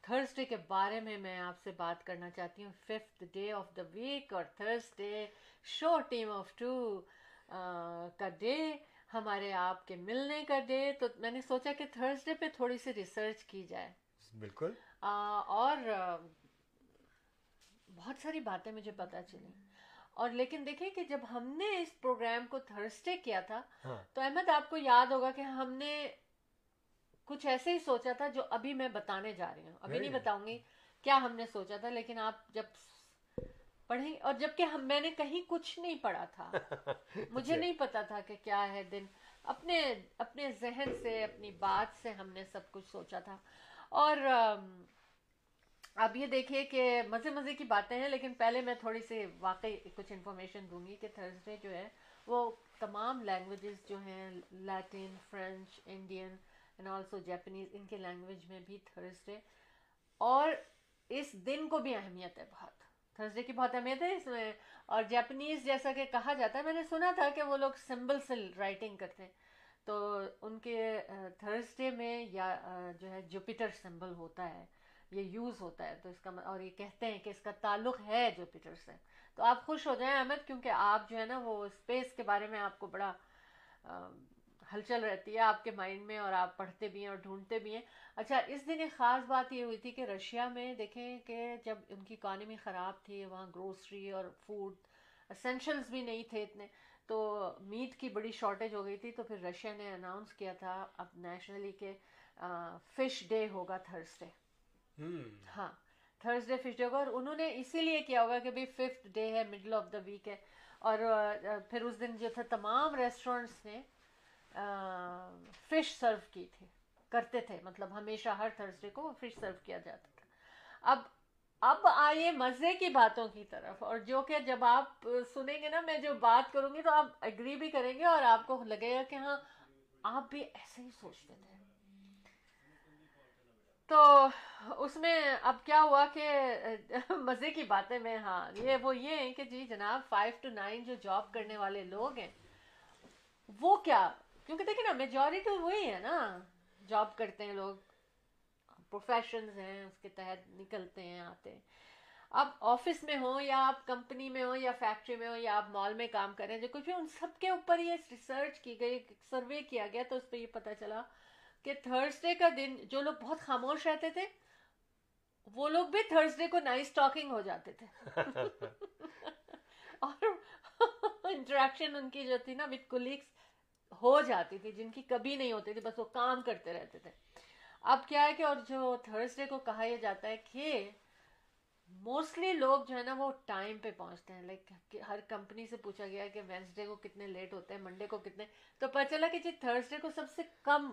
تھرسڈے کے بارے میں میں آپ سے بات کرنا چاہتی ہوں۔ Fifth day of the week اور Thursday show team of two کا ڈے ہمارے آپ کے ملنے کا ڈے تو میں نے سوچا کہ تھرسڈے پہ تھوڑی سی ریسرچ کی جائے۔ بالکل۔ اور بہت ساری باتیں مجھے پتا چلی اور لیکن دیکھیں کہ جب ہم نے اس پروگرام کو تھرسڈے کیا تھا ہاں۔ تو احمد آپ کو یاد ہوگا کہ ہم نے کچھ ایسے ہی سوچا تھا جو ابھی میں بتانے جا رہی ہوں۔ ابھی نہیں بتاؤں گی کیا ہم نے سوچا تھا لیکن آپ جب پڑھیں اور جبکہ ہم میں نے کہیں کچھ نہیں پڑھا تھا۔ مجھے نہیں پتا تھا کہ کیا ہے دن۔ اپنے اپنے ذہن سے اپنی بات سے ہم نے سب کچھ سوچا تھا۔ اور اب یہ دیکھیے کہ مزے مزے کی باتیں ہیں، لیکن پہلے میں تھوڑی سی واقعی کچھ انفارمیشن دوں گی کہ تھرسڈے جو ہے، وہ تمام لینگویجز جو ہیں Latin French Indian and also Japanese ان کے لینگویج میں بھی تھرسڈے اور اس دن کو بھی اہمیت ہے بہت۔ تھرسڈے کی بہت اہمیت ہے اس میں۔ اور جیپنیز جیسا کہ کہا جاتا ہے، میں نے سنا تھا کہ وہ لوگ سمبل سے رائٹنگ کرتے ہیں۔ تو ان کے uh, تھرسڈے میں یا uh, جو ہے جوپیٹر سمبل ہوتا ہے۔ یہ یوز ہوتا ہے، تو اس کا اور یہ کہتے ہیں کہ اس کا تعلق ہے جوپیٹر سے۔ تو آپ خوش ہو جائیں احمد، کیونکہ آپ جو ہے نا وہ اسپیس کے بارے میں آپ کو بڑا ہلچل رہتی ہے آپ کے مائنڈ میں، اور آپ پڑھتے بھی ہیں اور ڈھونڈتے بھی ہیں۔ اچھا اس دن ایک خاص بات یہ ہوئی تھی کہ رشیا میں دیکھیں کہ جب ان کی اکانومی خراب تھی، وہاں گروسری اور فوڈ اسینشلس بھی نہیں تھے اتنے، تو میٹ کی بڑی شارٹیج ہو گئی تھی۔ تو پھر رشیا نے اناؤنس کیا تھا اب نیشنلی کہ فش ڈے ہوگا تھرسڈے Hmm. ہاں تھرسڈے فش ڈے ہوگا اور انہوں نے اسی لیے کیا ہوگا کہ بھائی ففتھ ڈے ہے مڈل آف دا ویک ہے۔ اور پھر اس دن جو تھا تمام ریسٹورینٹس نے فش سرو کی تھی، کرتے تھے۔ مطلب ہمیشہ ہر تھرسڈے کو فش سرو کیا جاتا تھا۔ اب اب آئیے مزے کی باتوں کی طرف۔ اور جو کہ جب آپ سنیں گے نا، میں جو بات کروں گی تو آپ اگری بھی کریں گے اور آپ کو لگے گا کہ ہاں آپ بھی ایسے ہی سوچتے تھے۔ تو اس میں اب کیا ہوا کہ مزے کی باتیں میں ہاں یہ وہ یہ ہیں کہ جی جناب فائیو ٹو نائن جو جاب کرنے والے لوگ ہیں، وہ کیا؟ کیونکہ دیکھیں نا میجورٹی وہی ہے نا جاب کرتے ہیں لوگ پروفیشنز ہیں، اس کے تحت نکلتے ہیں، آتے ہیں۔ اب آفس میں ہوں یا آپ کمپنی میں ہوں یا فیکٹری میں ہوں یا آپ مال میں کام کر رہے ہیں، جو کچھ بھی، ان سب کے اوپر یہ ریسرچ کی گئی سروے کیا گیا تو اس پہ یہ پتا چلا کہ تھرسڈے کا دن جو لوگ بہت خاموش رہتے تھے وہ لوگ بھی تھرسڈے کو نائس ٹاکنگ ہو جاتے تھے۔ اور انٹریکشن ان کی جو تھی نا وتھ کولیگس ہو جاتی تھی جن کی کبھی نہیں ہوتی تھی بس وہ کام کرتے رہتے تھے۔ اب کیا ہے کہ اور جو تھرسڈے کو کہا یہ جاتا ہے کہ موسٹلی لوگ جو ہے نا وہ ٹائم پہ پہنچتے ہیں۔ لائک ہر کمپنی سے پوچھا گیا کہ وینسڈے کو کتنے لیٹ ہوتے ہیں منڈے کو کتنے تو پتہ چلا کہ جی تھرسڈے کو سب سے کم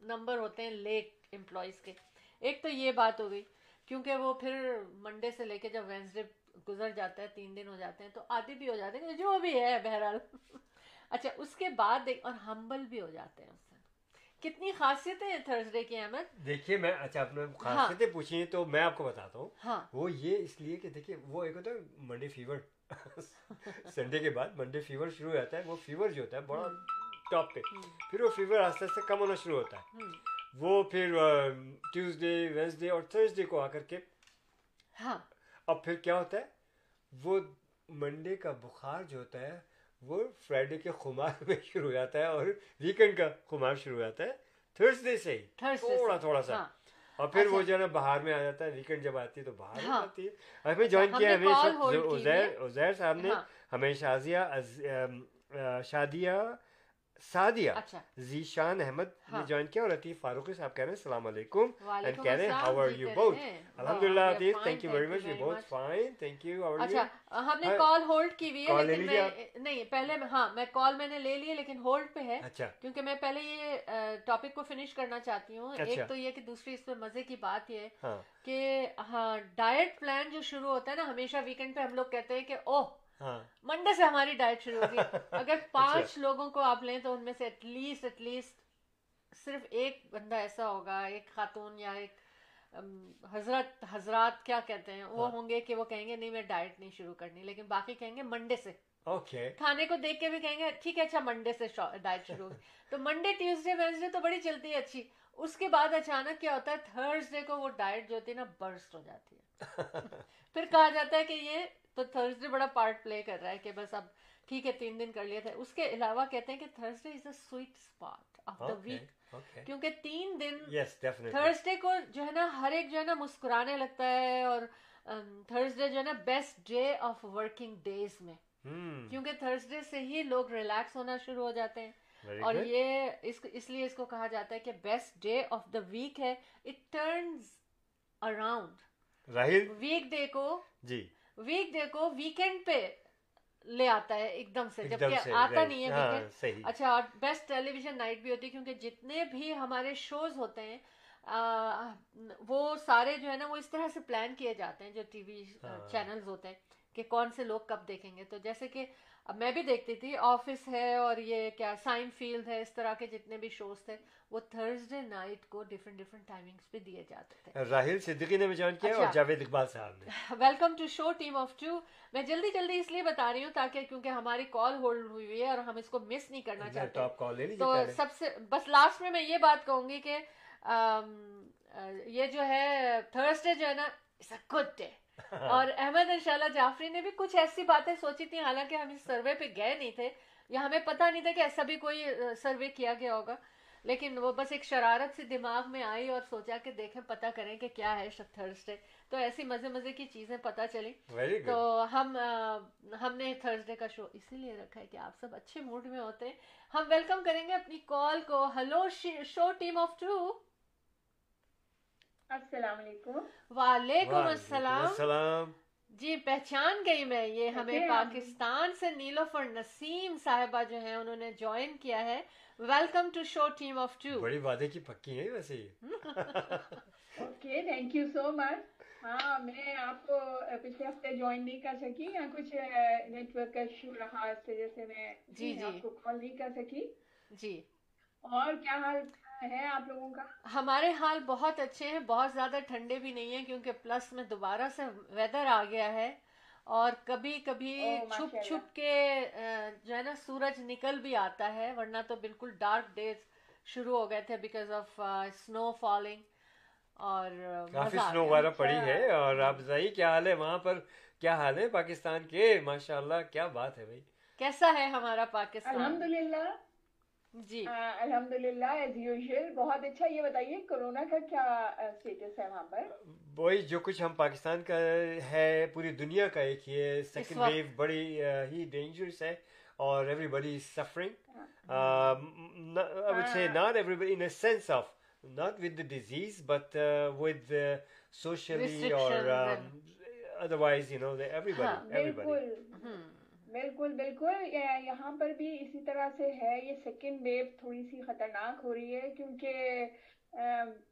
نمبر ہوتے ہیں لیٹ امپلائیز کے۔ ایک تو یہ بات ہو گئی کیونکہ وہ پھر منڈے سے لے کے جب وینسڈے گزر جاتا ہے تین دن ہو جاتے ہیں تو آدھی بھی ہو جاتے ہیں جو بھی ہے بہرحال۔ اچھا اس کے بعد اور ہمبل بھی ہو جاتے ہیں اس سے کتنی خاصیتیں تھرسڈے کی احمد؟ دیکھیے میں اچھا آپ نے خاصیتیں ہاں. پوچھی ہیں تو میں آپ کو بتاتا ہوں۔ ہاں. وہ یہ اس لیے کہ دیکھیے وہ ایک ہوتا ہے منڈے فیور سنڈے کے بعد منڈے فیور شروع ہو جاتا ہے وہ فیور جو ہوتا ہے بڑا ٹاپ پہ پھر وہ فیور آہستہ آہستہ کم ہونا شروع ہوتا ہے وہ پھر ٹیوزڈے وینسڈے اور تھرسڈے کو آ کر کے ہاں اب پھر کیا ہوتا ہے وہ منڈے کا بخار جو ہوتا ہے وہ فرائیڈے کے خمار میں شروع ہو جاتا ہے اور ویکینڈ کا خمار شروع ہو جاتا ہے تھرسڈے سے ہی تھوڑا تھوڑا سا اور پھر وہ۔ جو ہے نا باہر میں آ جاتا ہے ویکینڈ جب آتی ہے تو باہر۔ جاتی ہے ہمیں جوائن کیا ہمیں عزیر صاحب نے ہمیں شازیہ شادیہ سعدیہ اچھا ذیشان احمد نے ہاں۔ جوائن کیا اور عطیف فاروقی صاحب کہہ رہے ہیں السلام علیکم وعلیکم کہہ رہے ہیں السلام how are جی you کہہ both رہے ہیں۔ الحمد Wow, للہ we are عطیف fine, thank you very much very بہت. فائن تھینک یو are اچھا ہم نے ہاں۔ کال ہولڈ کی ہوئی ہے لیکن میں نہیں پہلے میں- ہاں میں کال میں نے لے لی ہے لیکن ہولڈ پہ ہے اچھا کیونکہ میں پہلے یہ ٹاپک کو فنش کرنا چاہتی ہوں اچھا۔ ایک تو یہ کہ دوسری اس پہ مزے کی بات یہ ہے ہاں کہ ہاں ڈائٹ پلان جو شروع ہوتا ہے نا ہمیشہ ویکینڈ پہ ہم لوگ کہتے ہیں کہ اوہ ہاں منڈے سے ہماری ڈائٹ شروع ہوگی۔ اگر پانچ لوگوں کو آپ لیں تو ان میں سے ایٹ لیسٹ ایٹ لیسٹ صرف ایک بندہ ایسا ہوگا ایک خاتون یا ایک حضرت حضرات کیا کہتے ہیں؟ وہ ہاں۔ ہوں گے کہ وہ کہیں گے نہیں میں ڈائٹ نہیں شروع کرنی لیکن باقی کہیں گے منڈے سے۔ کھانے کو دیکھ کے بھی کہیں گے ٹھیک ہے اچھا منڈے سے ڈائٹ شروع ہوگی۔ تو منڈے ٹیوزڈے وینسڈے تو بڑی چلتی ہے اچھی۔ اس کے بعد اچانک کیا ہوتا ہے تھرسڈے کو وہ ڈائٹ جو ہوتی ہے نا برسٹ ہو جاتی ہے۔ پھر کہا جاتا ہے کہ یہ تو تھرسڈے بڑا پارٹ پلے کر رہا ہے کہ بس اب ٹھیک ہے تین دن کر لیا تھا اس کے علاوہ کہتے ہیں کہ Thursday is a sweet spot of the week کیونکہ تین دن تھرسڈے کو جو ہے نا ہر ایک جو ہے نا مسکرانے لگتا ہے اور تھرسڈے جو ہے نا best day of working days میں۔ ہم کیونکہ تھرسڈے سے ہی لوگ ریلیکس ہونا شروع ہو جاتے ہیں۔ اور یہ اس لیے اس کو کہا جاتا ہے کہ best day of the week ہے۔ It turns around week day کو جی۔ ویک ڈے کو ویکینڈ پہ لے آتا ہے ایک دم سے جبکہ آتا. نہیں ہے اچھا اور بیسٹ ٹیلی ویژن نائٹ بھی ہوتی ہے کیونکہ جتنے بھی ہمارے شوز ہوتے ہیں وہ سارے جو ہے نا وہ اس طرح سے پلان کیے جاتے ہیں جو ٹی وی۔ چینلز ہوتے ہیں کہ کون سے لوگ کب دیکھیں گے تو جیسے کہ اب میں بھی دیکھتی تھی آفس ہے اور یہ کیا سائن فیلڈ ہے اس طرح کے جتنے بھی شوز تھے وہ تھرسڈے نائٹ کو ڈفرینٹ ڈفرینٹ ٹائمنگس پہ دیے جاتے تھے۔ راہل صدیقی نے بھی جوائن کیا اور اچھا۔ جاوید اقبال صاحب نے۔ Welcome to show team of two میں جلدی جلدی اس لیے بتا رہی ہوں تاکہ کیونکہ ہماری کال ہولڈ ہوئی ہوئی ہے اور ہم اس کو مس نہیں کرنا چاہتے۔ تو سب سے بس لاسٹ میں میں یہ بات کہوں گی کہ یہ جو ہے تھرسڈے جو ہے نا اٹس اے گڈ ڈے اور احمد انشاءاللہ جعفری نے بھی کچھ ایسی باتیں سوچی تھیں حالانکہ ہم اس سروے پہ گئے نہیں تھے یا ہمیں پتہ نہیں تھا کہ ایسا بھی کوئی سروے کیا گیا ہوگا لیکن وہ بس ایک شرارت سی دماغ میں آئی اور سوچا کہ دیکھیں پتہ کریں کہ کیا ہے تھرسڈے تو ایسی مزے مزے کی چیزیں پتہ چلی تو ہم ہم نے تھرسڈے کا شو اسی لیے رکھا ہے کہ آپ سب اچھے موڈ میں ہوتے ہیں ہم ویلکم کریں گے اپنی کال کو hello show team of two السلام علیکم۔ وعلیکم السلام۔ السلام۔ جی پہچان گئی میں۔ یہ ہمیں ہیں؟ پاکستان سے نیلوفر نسیم صاحبہ جو ہیں انہوں نے جوائن کیا ہے۔ Welcome to show team of two بڑی وعدے کی پکی ہے ویسے۔ یہ okay thank you so much ہاں میں آپ کو پچھلے ہفتے جوائن نہیں کر سکی یا کچھ نیٹ ورک کا ایشو رہا اس وجہ سے میں جی، جی۔ آپ کو کال نہیں کر سکی۔ جی۔ اور کیا حال ہے آپ لوگوں کا؟ ہمارے حال بہت اچھے ہیں بہت زیادہ ٹھنڈے بھی نہیں ہیں کیونکہ پلس میں دوبارہ سے ویدر آ گیا ہے اور کبھی کبھی چھپ۔ چھپ کے جو ہے نا سورج نکل بھی آتا ہے ورنہ تو بالکل ڈارک ڈیز شروع ہو گئے تھے بیکاز آف اسنو فالنگ اور کافی سنو۔ وغیرہ پڑی ہے اور آپ بتائیے کیا حال ہے وہاں پر؟ کیا حال ہے پاکستان کے؟ ماشاء اللہ کیا بات ہے بھائی۔ کیسا ہے ہمارا پاکستان؟ الحمد للہ جی۔ الحمد للہ ایز یوزل بہت اچھا یہ بتائیے کورونا کا کیا اسٹیٹس ہے وہاں پر؟ وہی جو کچھ ہم پاکستان کا ہے پوری دنیا کا ایک یہ سیکنڈ ویو بڑی ہی ڈینجرس ہے اور ایوری بڈی سفرنگ سے۔ Not everybody in sense of not with disease but with socially اور Restrictions otherwise you know everybody everybody بالکل بالکل بالکل یہ- یہاں پر بھی اسی طرح سے ہے یہ سیکنڈ ویو تھوڑی سی خطرناک ہو رہی ہے کیونکہ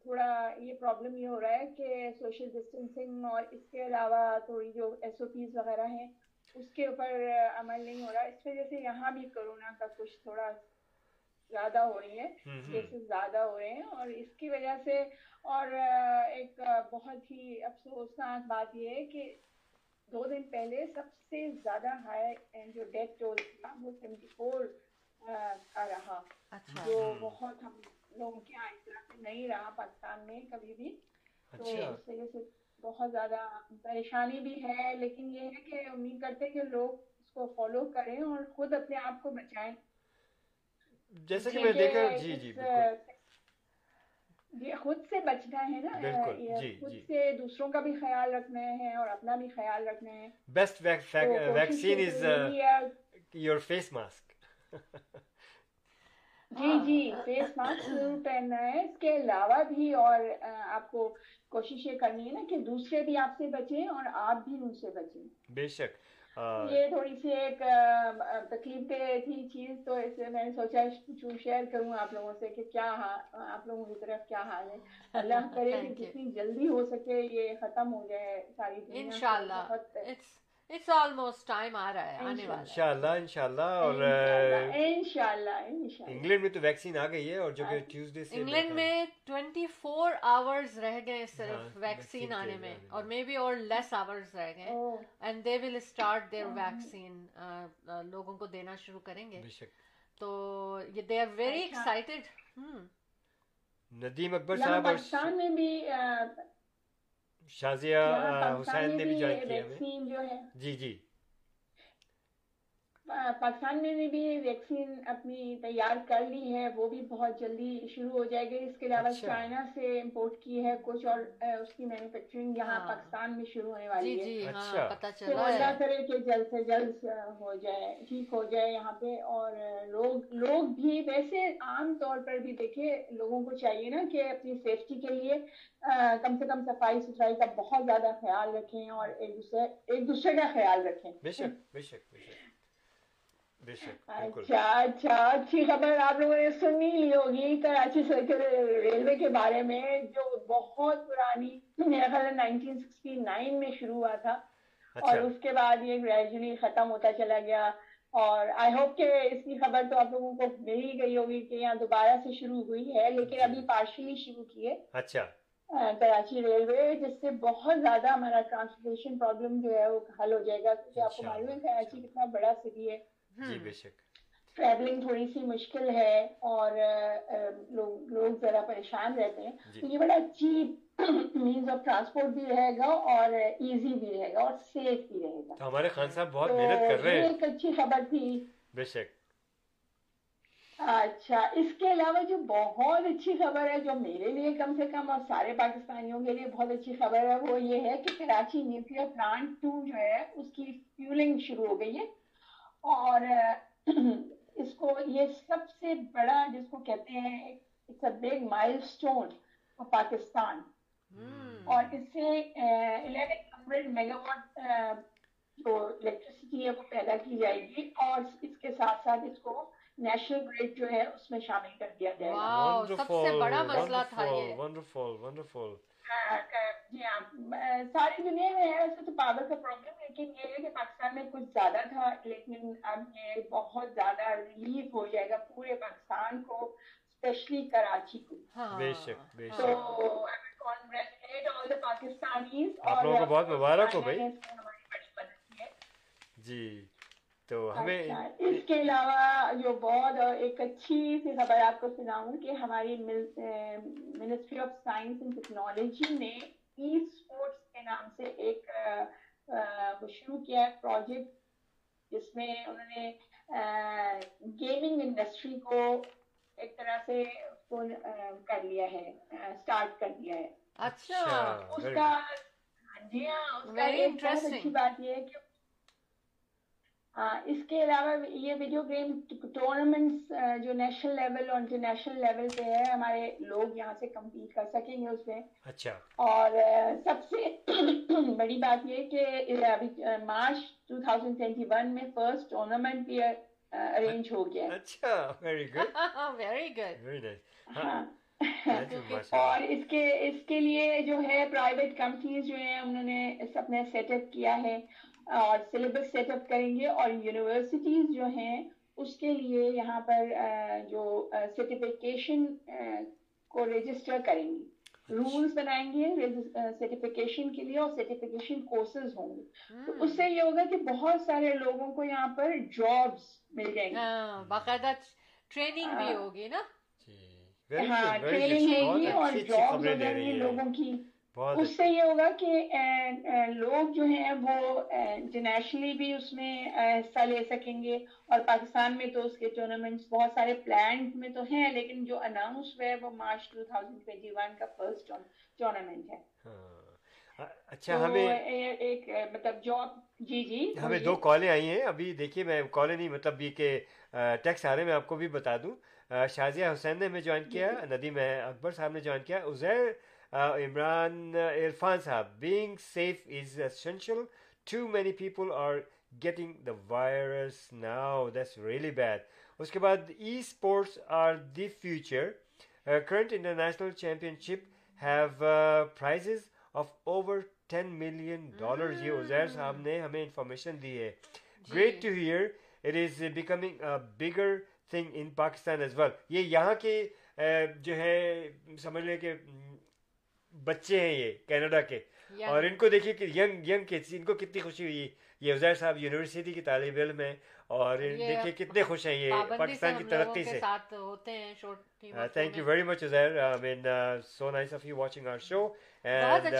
تھوڑا یہ پرابلم یہ ہو رہا ہے کہ سوشل ڈسٹینسنگ اور اس کے علاوہ تھوڑی جو ایس او پیز وغیرہ ہیں اس کے اوپر عمل نہیں ہو رہا۔ اس وجہ سے یہاں بھی کرونا کا کچھ تھوڑا زیادہ ہو رہی ہے کیسز زیادہ ہو رہے ہیں اور اس کی وجہ سے اور ایک بہت ہی افسوسناک بات یہ ہے کہ دو دن پہلے سب سے زیادہ ہائی جو ڈیتھ ٹول تھا وہ سیونٹی فور کا رہا۔ اچھا۔ جو بہت ہم لوگوں کے یہاں اس طرح سے نہیں رہا پاکستان میں کبھی بھی۔ تو اچھا۔ اس وجہ سے بہت زیادہ پریشانی بھی ہے۔ لیکن یہ ہے کہ امید کرتے ہیں کہ لوگ اس کو فالو کریں اور خود اپنے آپ کو بچائیں۔ جیسے کہ میں دیکھا جی جی بالکل۔ یہ خود سے بچنا ہے نا یہ جی، خود جی۔ سے دوسروں کا بھی خیال رکھنا ہے اور اپنا بھی خیال رکھنا ہے۔ Best vaccine is your face mask جی جی فیس ماسک ضرور پہننا ہے۔ اس کے علاوہ بھی اور آ، آپ کو کوشش یہ کرنی ہے نا کہ دوسرے بھی آپ سے بچیں اور آپ بھی ان سے بچیں۔ بے شک۔ یہ تھوڑی سی ایک تکلیف دہ تھی چیز تو اس سے میں نے سوچا شیئر کروں آپ لوگوں سے کہ کیا آپ لوگوں کی طرف کیا حال ہے اللہ کرے کہ. جتنی جلدی ہو سکے یہ ختم ہو جائے ساری انشاءاللہ اٹس آلموسٹ ٹائم آ رہا ہے آنے والا ہے انشاءاللہ انشاءاللہ اور انشاءاللہ انگلینڈ میں تو ویکسین آ گئی ہے اور جو کہ ٹیوزڈے سے انگلینڈ میں ٹوینٹی فور آورز رہ گئے صرف ویکسین آنے میں اور۔ مے بی اور لیس آورز رہ گئے and they will start their vaccine لوگوں کو دینا شروع کریں گے تو یہ they are very. Excited Nadeem Akbar صاحب پاکستان میں بھی شازیہ حسین نے بھی جوائن کیا جی جی۔ پاکستان میں بھی ویکسین اپنی تیار کر لی ہے وہ بھی بہت جلدی شروع ہو جائے گی اس کے علاوہ اچھا۔ چائنا سے امپورٹ کی ہے کچھ اور اس کی مینوفیکچرنگ یہاں ہاں۔ پاکستان میں شروع ہونے جی والی ہے جی ہاں اچھا۔ چلا اللہ ہے کرے کہ جلد سے جلد ہو جائے ٹھیک ہو جائے یہاں پہ اور لوگ لوگ بھی ویسے عام طور پر بھی دیکھے لوگوں کو چاہیے نا کہ اپنی سیفٹی کے لیے کم سے کم صفائی ستھرائی کا بہت زیادہ خیال رکھیں اور ایک دوسرے ایک دوسرے کا خیال رکھیں بے شک بے شک بے شک بالکل۔ اچھا اچھا اچھی خبر آپ لوگوں نے سن ہی لی ہوگی کراچی سرکل ریلوے کے بارے میں جو بہت پرانی میرا خیال نائنٹین سکسٹی نائن میں شروع ہوا تھا۔ اور اچھا۔ اس کے بعد یہ گریجولی ختم ہوتا چلا گیا۔ اور آئی ہوپ کہ اس کی خبر تو آپ لوگوں کو مل ہی گئی ہوگی کہ یہاں دوبارہ سے شروع ہوئی ہے لیکن ابھی پارشلی شروع کی ہے۔ اچھا۔ کراچی ریلوے جس سے بہت زیادہ ہمارا ٹرانسپورٹیشن پرابلم جو ہے وہ حل ہو جائے گا۔ کیونکہ آپ کو معلوم ہے کراچی کتنا بڑا سٹی ہے۔ جی بے شک۔ ٹریولنگ تھوڑی سی مشکل ہے اور لوگ لوگ ذرا پریشان رہتے ہیں۔ جی۔ تو یہ بڑا چیپ مینز آف ٹرانسپورٹ بھی رہے گا اور ایزی بھی رہے گا اور سیف بھی رہے گا۔ تو ہمارے خان صاحب بہت محنت کر رہے ہیں۔ ایک اچھی خبر تھی۔ بے شک۔ اچھا اس کے علاوہ جو بہت اچھی خبر ہے جو میرے لیے کم سے کم اور سارے پاکستانیوں کے لیے بہت اچھی خبر ہے وہ یہ ہے کہ کراچی نیوکلیر پلانٹ ٹو جو ہے اس کی فیولنگ شروع ہو گئی ہے۔ اور اس کو یہ سب سے بڑا جس کو کہتے ہیں it's a big milestone Pakistan اور اس سے الیون ہنڈریڈ میگا واٹ جو الیکٹریسٹی ہے وہ پیدا کی جائے گی اور اس کے ساتھ ساتھ اس کو نیشنل گریڈ جو ہے اس میں شامل کر دیا جائے گا۔ سب سے بڑا مسئلہ تھا یہ۔ ونڈرفل ونڈرفل جی ہاں۔ ساری دنیا میں ہے ویسے تو پاور کا پرابلم لیکن یہ ہے کہ پاکستان میں کچھ زیادہ تھا لیکن اب یہ بہت زیادہ ریلیف ہو جائے گا پورے پاکستان کو اسپیشلی کراچی کو۔ بے شک بے تو شک۔ کانگریچولیٹ آل دا پاکستانیز آپ لوگوں کو بہت مبارک ہو بھائی۔ جی تو ہمیں اچھا، اس کے علاوہ جو بہت ایک اچھی سی خبر آپ کو سناؤں کہ ہماری ministry of science and technology نے ای اسپورٹس کے نام سے ایک وہ شروع کیا ہے پروجیکٹ جس میں انہوں نے گیمنگ انڈسٹری کو ایک طرح سے کو کر لیا ہے اسٹارٹ کر دیا ہے۔ اچھا اس کا جی ہاں اس کا ایک بہت اچھی بات یہ ہے کہ اس کے علاوہ یہ ویڈیو گیم ٹورنامنٹس جو نیشنل لیول اور انٹرنیشنل لیول پہ ہے ہمارے لوگ یہاں سے کمپیٹ کر سکیں گے اس میں۔ اچھا۔ اور سب سے بڑی بات یہ کہ ابھی مارچ 2021 میں فرسٹ ٹورنامنٹ بھی ارینج ہو گیا اچھا very good very good very nice ہاں۔ اور اس کے اس کے لیے جو ہے پرائیویٹ کمپنیز جو ہیں انہوں نے سب نے سیٹ اپ کیا ہے۔ سلیبس سیٹ اپ کریں گے اور یونیورسٹیز جو ہیں اس کے لیے یہاں پر جو سرٹیفکیشن کو رجسٹر کریں گی رولز بنائیں گے سرٹیفکیشن کے لیے اور سرٹیفکیشن کورسز ہوں گے۔ تو اس سے یہ ہوگا کہ بہت سارے لوگوں کو یہاں پر جابس مل جائیں گے باقاعدہ ٹریننگ بھی ہوگی نا؟ ہاں ٹریننگ ہوگی اور جابس ہو جائیں گی لوگوں کی۔ اس سے اچھا۔ یہ ہوگا کہ لوگ جو ہیں وہ انٹرنیشنلی بھی اس میں حصہ لے سکیں گے اور پاکستان میں تو اس کے ٹورنامنٹس بہت سارے پلانڈ میں تو ہیں لیکن جو اناؤنس ہوئے وہ مارچ 2021 کا فرسٹ ٹورنامنٹ ہے۔ ہاں۔ اچھا, اچھا، ہمیں ایک مطلب جاب جی جی ہمیں دو کالیں آئی ہیں۔ ابھی دیکھیے میں کالیں نہیں مطلب یہ کہ ٹیکس آ رہے میں آپ کو بھی بتا دوں۔ شازیہ حسین نے ہمیں جوائن کیا جی، جی۔ ندیم اکبر صاحب نے جوائن کیا۔ عزیر عمران عرفان صاحب being safe is essential to many people are getting the virus now that's really bad اس کے بعد esports are the future current international championship have prizes of over ten million dollar یہ عزیر صاحب نے ہمیں انفارمیشن دی ہے great to hear it is becoming bigger thing in Pakistan as well یہ یہاں کے جو ہے سمجھ لیں کہ بچے ہیں یہ کینیڈا کے۔ اور ان کو دیکھیے کہ ینگ ینگ کے ان کو کتنی خوشی ہوئی۔ یہ افزار صاحب یونیورسٹی کی طالب علم ہے اور دیکھیے کتنے خوش ہیں یہ پاکستان کی ترقی سے۔ Thank you very much Uzair so nice of you watching show and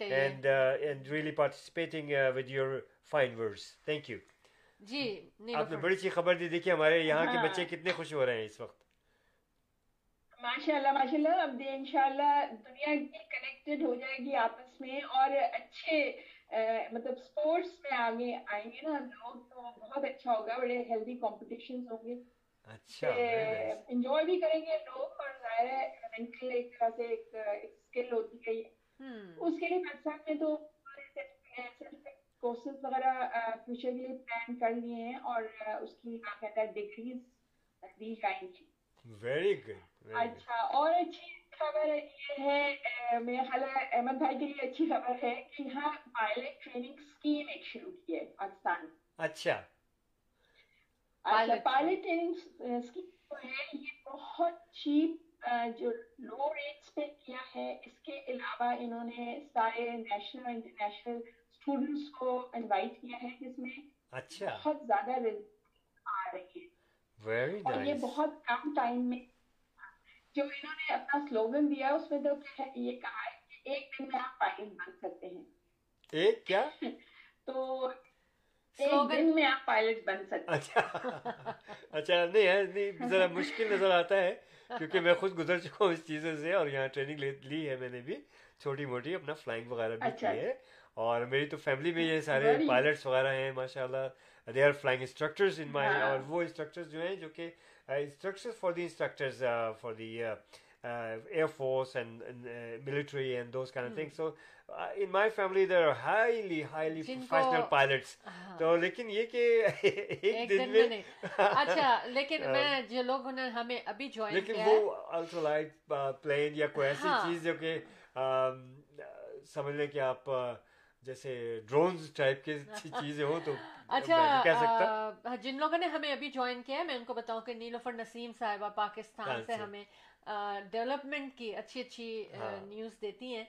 and and really participating with your fine words thank you جی آپ نے بڑی اچھی خبر دی۔ دیکھیے ہمارے یہاں کے بچے کتنے خوش ہو رہے ہیں اس وقت۔ ماشاء اللہ ماشاء اللہ اب ان شاء اللہ دنیا کی کنیکٹڈ ہو جائے گی آپس میں اور اچھے مطلب اسپورٹس میں آگے آئیں گے نا لوگ تو بہت اچھا ہوگا بڑے ہیلدی کمپٹیشن ہوں گے۔ اچھا، انجوائے بھی کریں گے لوگ اور ظاہر ہے مینٹل ایک طرح سے ایک اسکل ہوتی ہے۔ اس کے لیے پاکستان میں تو کورسز وغیرہ فیوچر کے لیے پلان کر لیے ہیں اور اس کی کیا کہتا ہے ڈگریز دی جائیں گی۔ ویری گڈ اچھا اور اچھی خبر یہ ہے میرا خیال ہے احمد بھائی کے لیے اچھی خبر ہے کہ یہاں پائلٹ ٹریننگ اسکیم ایک شروع کی ہے پاکستان۔ اچھا۔ پائلٹ ٹریننگ اسکیم جو ہے یہ بہت چیپ جو لو ریٹس پہ کیا ہے اس کے علاوہ انہوں نے سارے نیشنل انٹرنیشنل اسٹوڈنٹس کو انوائٹ کیا ہے جس میں بہت زیادہ آ رہی ہے۔ ویری اور یہ بہت کم ٹائم میں جو انہوں نے اپنا سلوگن دیا اس میں تو یہ کہا ہے ایک دن میں آپ پائلٹ بن سکتے ہیں۔ ایک کیا؟ تو سلوگن میں آپ پائلٹ بن سکتے اچھا۔ اچھا نہیں ذرا مشکل نظر آتا ہے کیونکہ میں خود گزر چکا ہوں اس چیزوں سے اور یہاں ٹریننگ لی ہے میں نے بھی۔ چھوٹی موٹی اپنا فلائنگ وغیرہ بھی اچھا۔ کی ہے۔ اور میری تو فیملی میں یہ سارے پائلٹس وغیرہ ہیں ماشاء اللہ they are flying instructors in my اور وہ انسٹرکٹرز جو ہیں جو کہ instructors for the instructors for the air force and military and those can thing so in my family there are highly highly professional pilots تو لیکن یہ کہ ایک دن میں اچھا لیکن میں جو لوگ نے ہمیں ابھی جوائن کیا لیکن وہ الٹرا لائٹ پلین یا کوئی ایسی چیز جو کہ سمجھ لیں کہ آپ جیسے ڈرونز ٹائپ کے چیزیں ہوں تو اچھا جن لوگوں نے ہمیں ابھی جوائن کیا ہے میں ان کو بتاؤں کہ نیلوفر نسیم صاحبہ پاکستان سے ہمیں ڈیولپمنٹ کی اچھی اچھی نیوز دیتی ہیں۔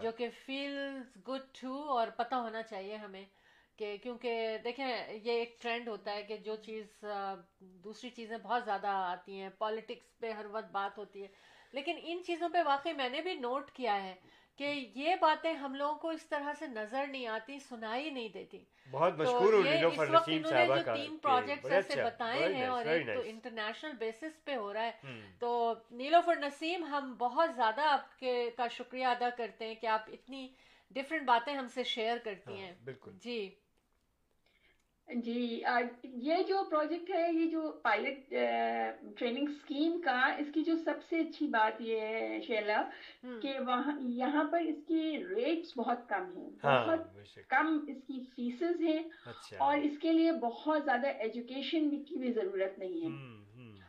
جو کہ فیلز گڈ ٹو اور پتہ ہونا چاہیے ہمیں کہ کیونکہ دیکھیں یہ ایک ٹرینڈ ہوتا ہے کہ جو چیز دوسری چیزیں بہت زیادہ آتی ہیں پالیٹکس پہ ہر وقت بات ہوتی ہے۔ لیکن ان چیزوں پہ واقعی میں نے بھی نوٹ کیا ہے۔ کہ یہ باتیں ہم لوگوں کو اس طرح سے نظر نہیں آتی سنائی نہیں دیتی۔ بہت مشکور ہوں اس وقت انہوں نے جو تین پروجیکٹس ایسے بتائے ہیں اور ایک تو انٹرنیشنل بیسس پہ ہو رہا ہے۔ تو نیلوفر نسیم ہم بہت زیادہ آپ کے کا شکریہ ادا کرتے ہیں کہ آپ اتنی ڈفرینٹ باتیں ہم سے شیئر کرتی ہیں۔ بالکل۔ جی۔ جی یہ جو پروجیکٹ ہے یہ جو پائلٹ ٹریننگ سکیم کا اس کی جو سب سے اچھی بات یہ ہے شیلا کہ وہاں یہاں پر اس کی ریٹس بہت کم ہیں۔ بہت کم اس کی فیسز ہیں۔ اور اس کے لیے بہت زیادہ ایجوکیشن کی بھی ضرورت نہیں ہے۔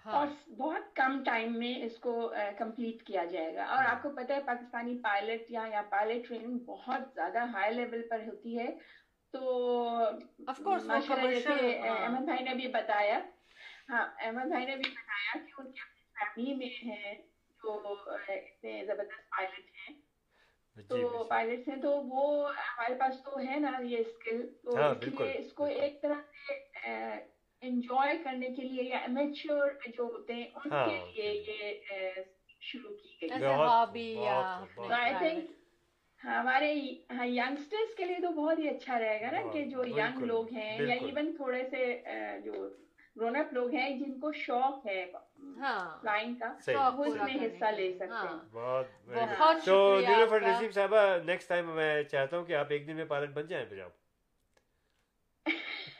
اور بہت کم ٹائم میں اس کو کمپلیٹ کیا جائے گا۔ اور آپ کو پتہ ہے پاکستانی پائلٹ یا یا پائلٹ ٹریننگ بہت زیادہ ہائی لیول پر ہوتی ہے۔ تو ماشاء اللہ جیسے احمد بھائی نے بھی بتایا ہاں احمد بھائی نے بھی بتایا کہ ان کی اپنی فیملی میں ہیں جو اتنے زبردست پائلٹ ہیں۔ تو پائلٹس ہیں تو وہ ہمارے پاس تو ہے نا یہ اسکل تو اس لیے اس کو ایک طرح سے انجوائے کرنے کے لیے یا امیچور جو ہوتے ہیں ان کے لیے یہ شروع کی گئی۔ ہابی آئی تھنک ہمارے ینگسٹرز کے لیے تو بہت ہی اچھا رہے گا نا کہ جو ینگ لوگ ہیں یا ایون تھوڑے سے جو گرون اپ لوگ ہیں جن کو شوق ہے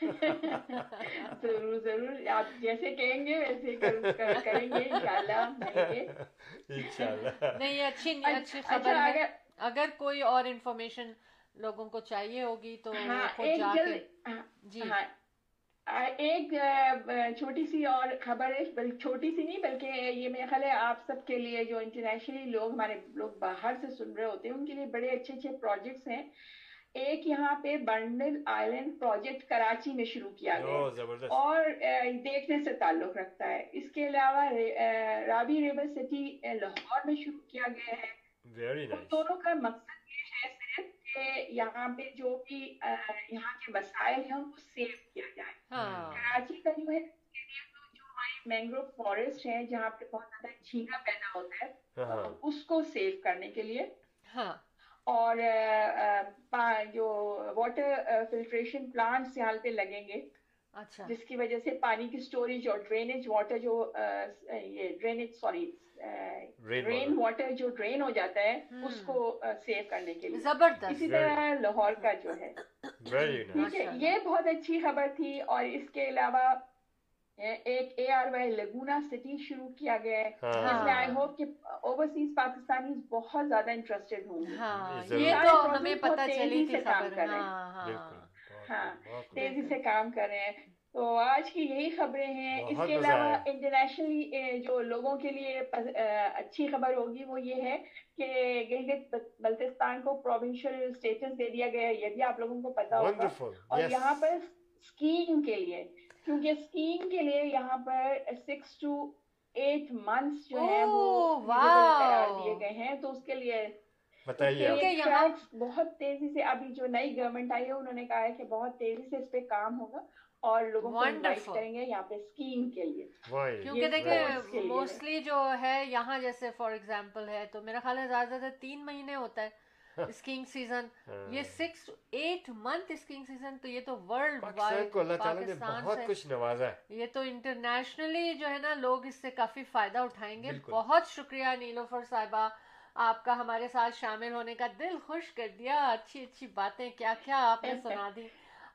اچھا، ہے۔ اگر کوئی اور انفارمیشن لوگوں کو چاہیے ہوگی تو ہاں، ہاں، جی۔ ہاں۔ ایک چھوٹی سی اور خبر ہے چھوٹی سی نہیں بلکہ یہ میرا خیال ہے آپ سب کے لیے جو انٹرنیشنلی لوگ ہمارے لوگ باہر سے سن رہے ہوتے ہیں ان کے لیے بڑے اچھے اچھے پروجیکٹس ہیں۔ ایک یہاں پہ برنل آئلینڈ پروجیکٹ کراچی میں شروع کیا گیا۔ اور دیکھنے سے تعلق رکھتا ہے۔ اس کے علاوہ رابی ریور سٹی لاہور میں شروع کیا گیا ہے۔ nice. دونوں کا مقصد یہ ہے صرف کہ یہاں پہ جو بھی یہاں کے مسائل ہیں ان کو سیو کیا جائے۔ ہاں۔ کراچی کا جو ہے جو مینگرو فارسٹ ہے جہاں پہ بہت زیادہ جھینگا پیدا ہوتا ہے ہاں۔ اس کو سیو کرنے کے لیے۔ ہاں۔ اور جو واٹر فلٹریشن پلانٹس یہاں پہ لگیں گے۔ اچھا۔ جس کی وجہ سے پانی کی اسٹوریج اور ڈرینیج واٹر جو یہ ڈرینیج سوری رین واٹر جو ڈرین ہو جاتا ہے اس کو سیو کرنے کے لیے۔ زبردست۔ اسی طرح لاہور کا جو ہے۔ ٹھیک ہے؟ یہ بہت اچھی خبر تھی اور اس کے علاوہ ایک A R Y Laguna City شروع کیا گیا ہے۔ جس میں آئی ہوپ کہ اوورسیز پاکستانی بہت زیادہ انٹرسٹیڈ ہوں گے۔ ہاں، یہ تو ہمیں پتہ چلی تھی خبر ہاں, ہاں،, ہاں۔ تیزی سے کام کر رہے ہیں۔ تو آج کی یہی خبریں ہیں۔ اس کے علاوہ انٹرنیشنلی جو لوگوں کے لیے اچھی خبر ہوگی وہ یہ ہے کہ گلگت بلتستان کو پروونشل اسٹیٹس دے دیا گیا یہ بھی آپ لوگوں کو پتا ہوگا۔ اور یہاں پر اسکیم کے لیے کیونکہ اسکیم کے لیے یہاں پر سکس ٹو ایٹ منتھس جو ہے وہ دیے گئے ہیں۔ تو اس کے لیے بہت تیزی سے ابھی جو نئی گورنمنٹ آئی ہے انہوں نے کہا ہے کہ بہت تیزی سے اس پہ کام ہوگا۔ اور لوگوں کو کریں گے یہاں پہ اسکیئنگ کے لیے۔ کیونکہ دیکھیں موسٹلی جو ہے یہاں جیسے فار ایگزامپل ہے تو میرا خیال ہے زیادہ سے زیادہ تین مہینے ہوتا ہے اسکینگ ہاں۔ سیزن یہ six eight month skiing season تو یہ تو ورلڈ وائڈ بہت کچھ نوازا ہے۔ یہ تو انٹرنیشنلی جو ہے نا لوگ اس سے کافی فائدہ اٹھائیں گے۔ بہت شکریہ نیلوفر صاحبہ آپ کا ہمارے ساتھ شامل ہونے کا دل خوش کر دیا۔ اچھی اچھی باتیں کیا کیا آپ نے سنا دی۔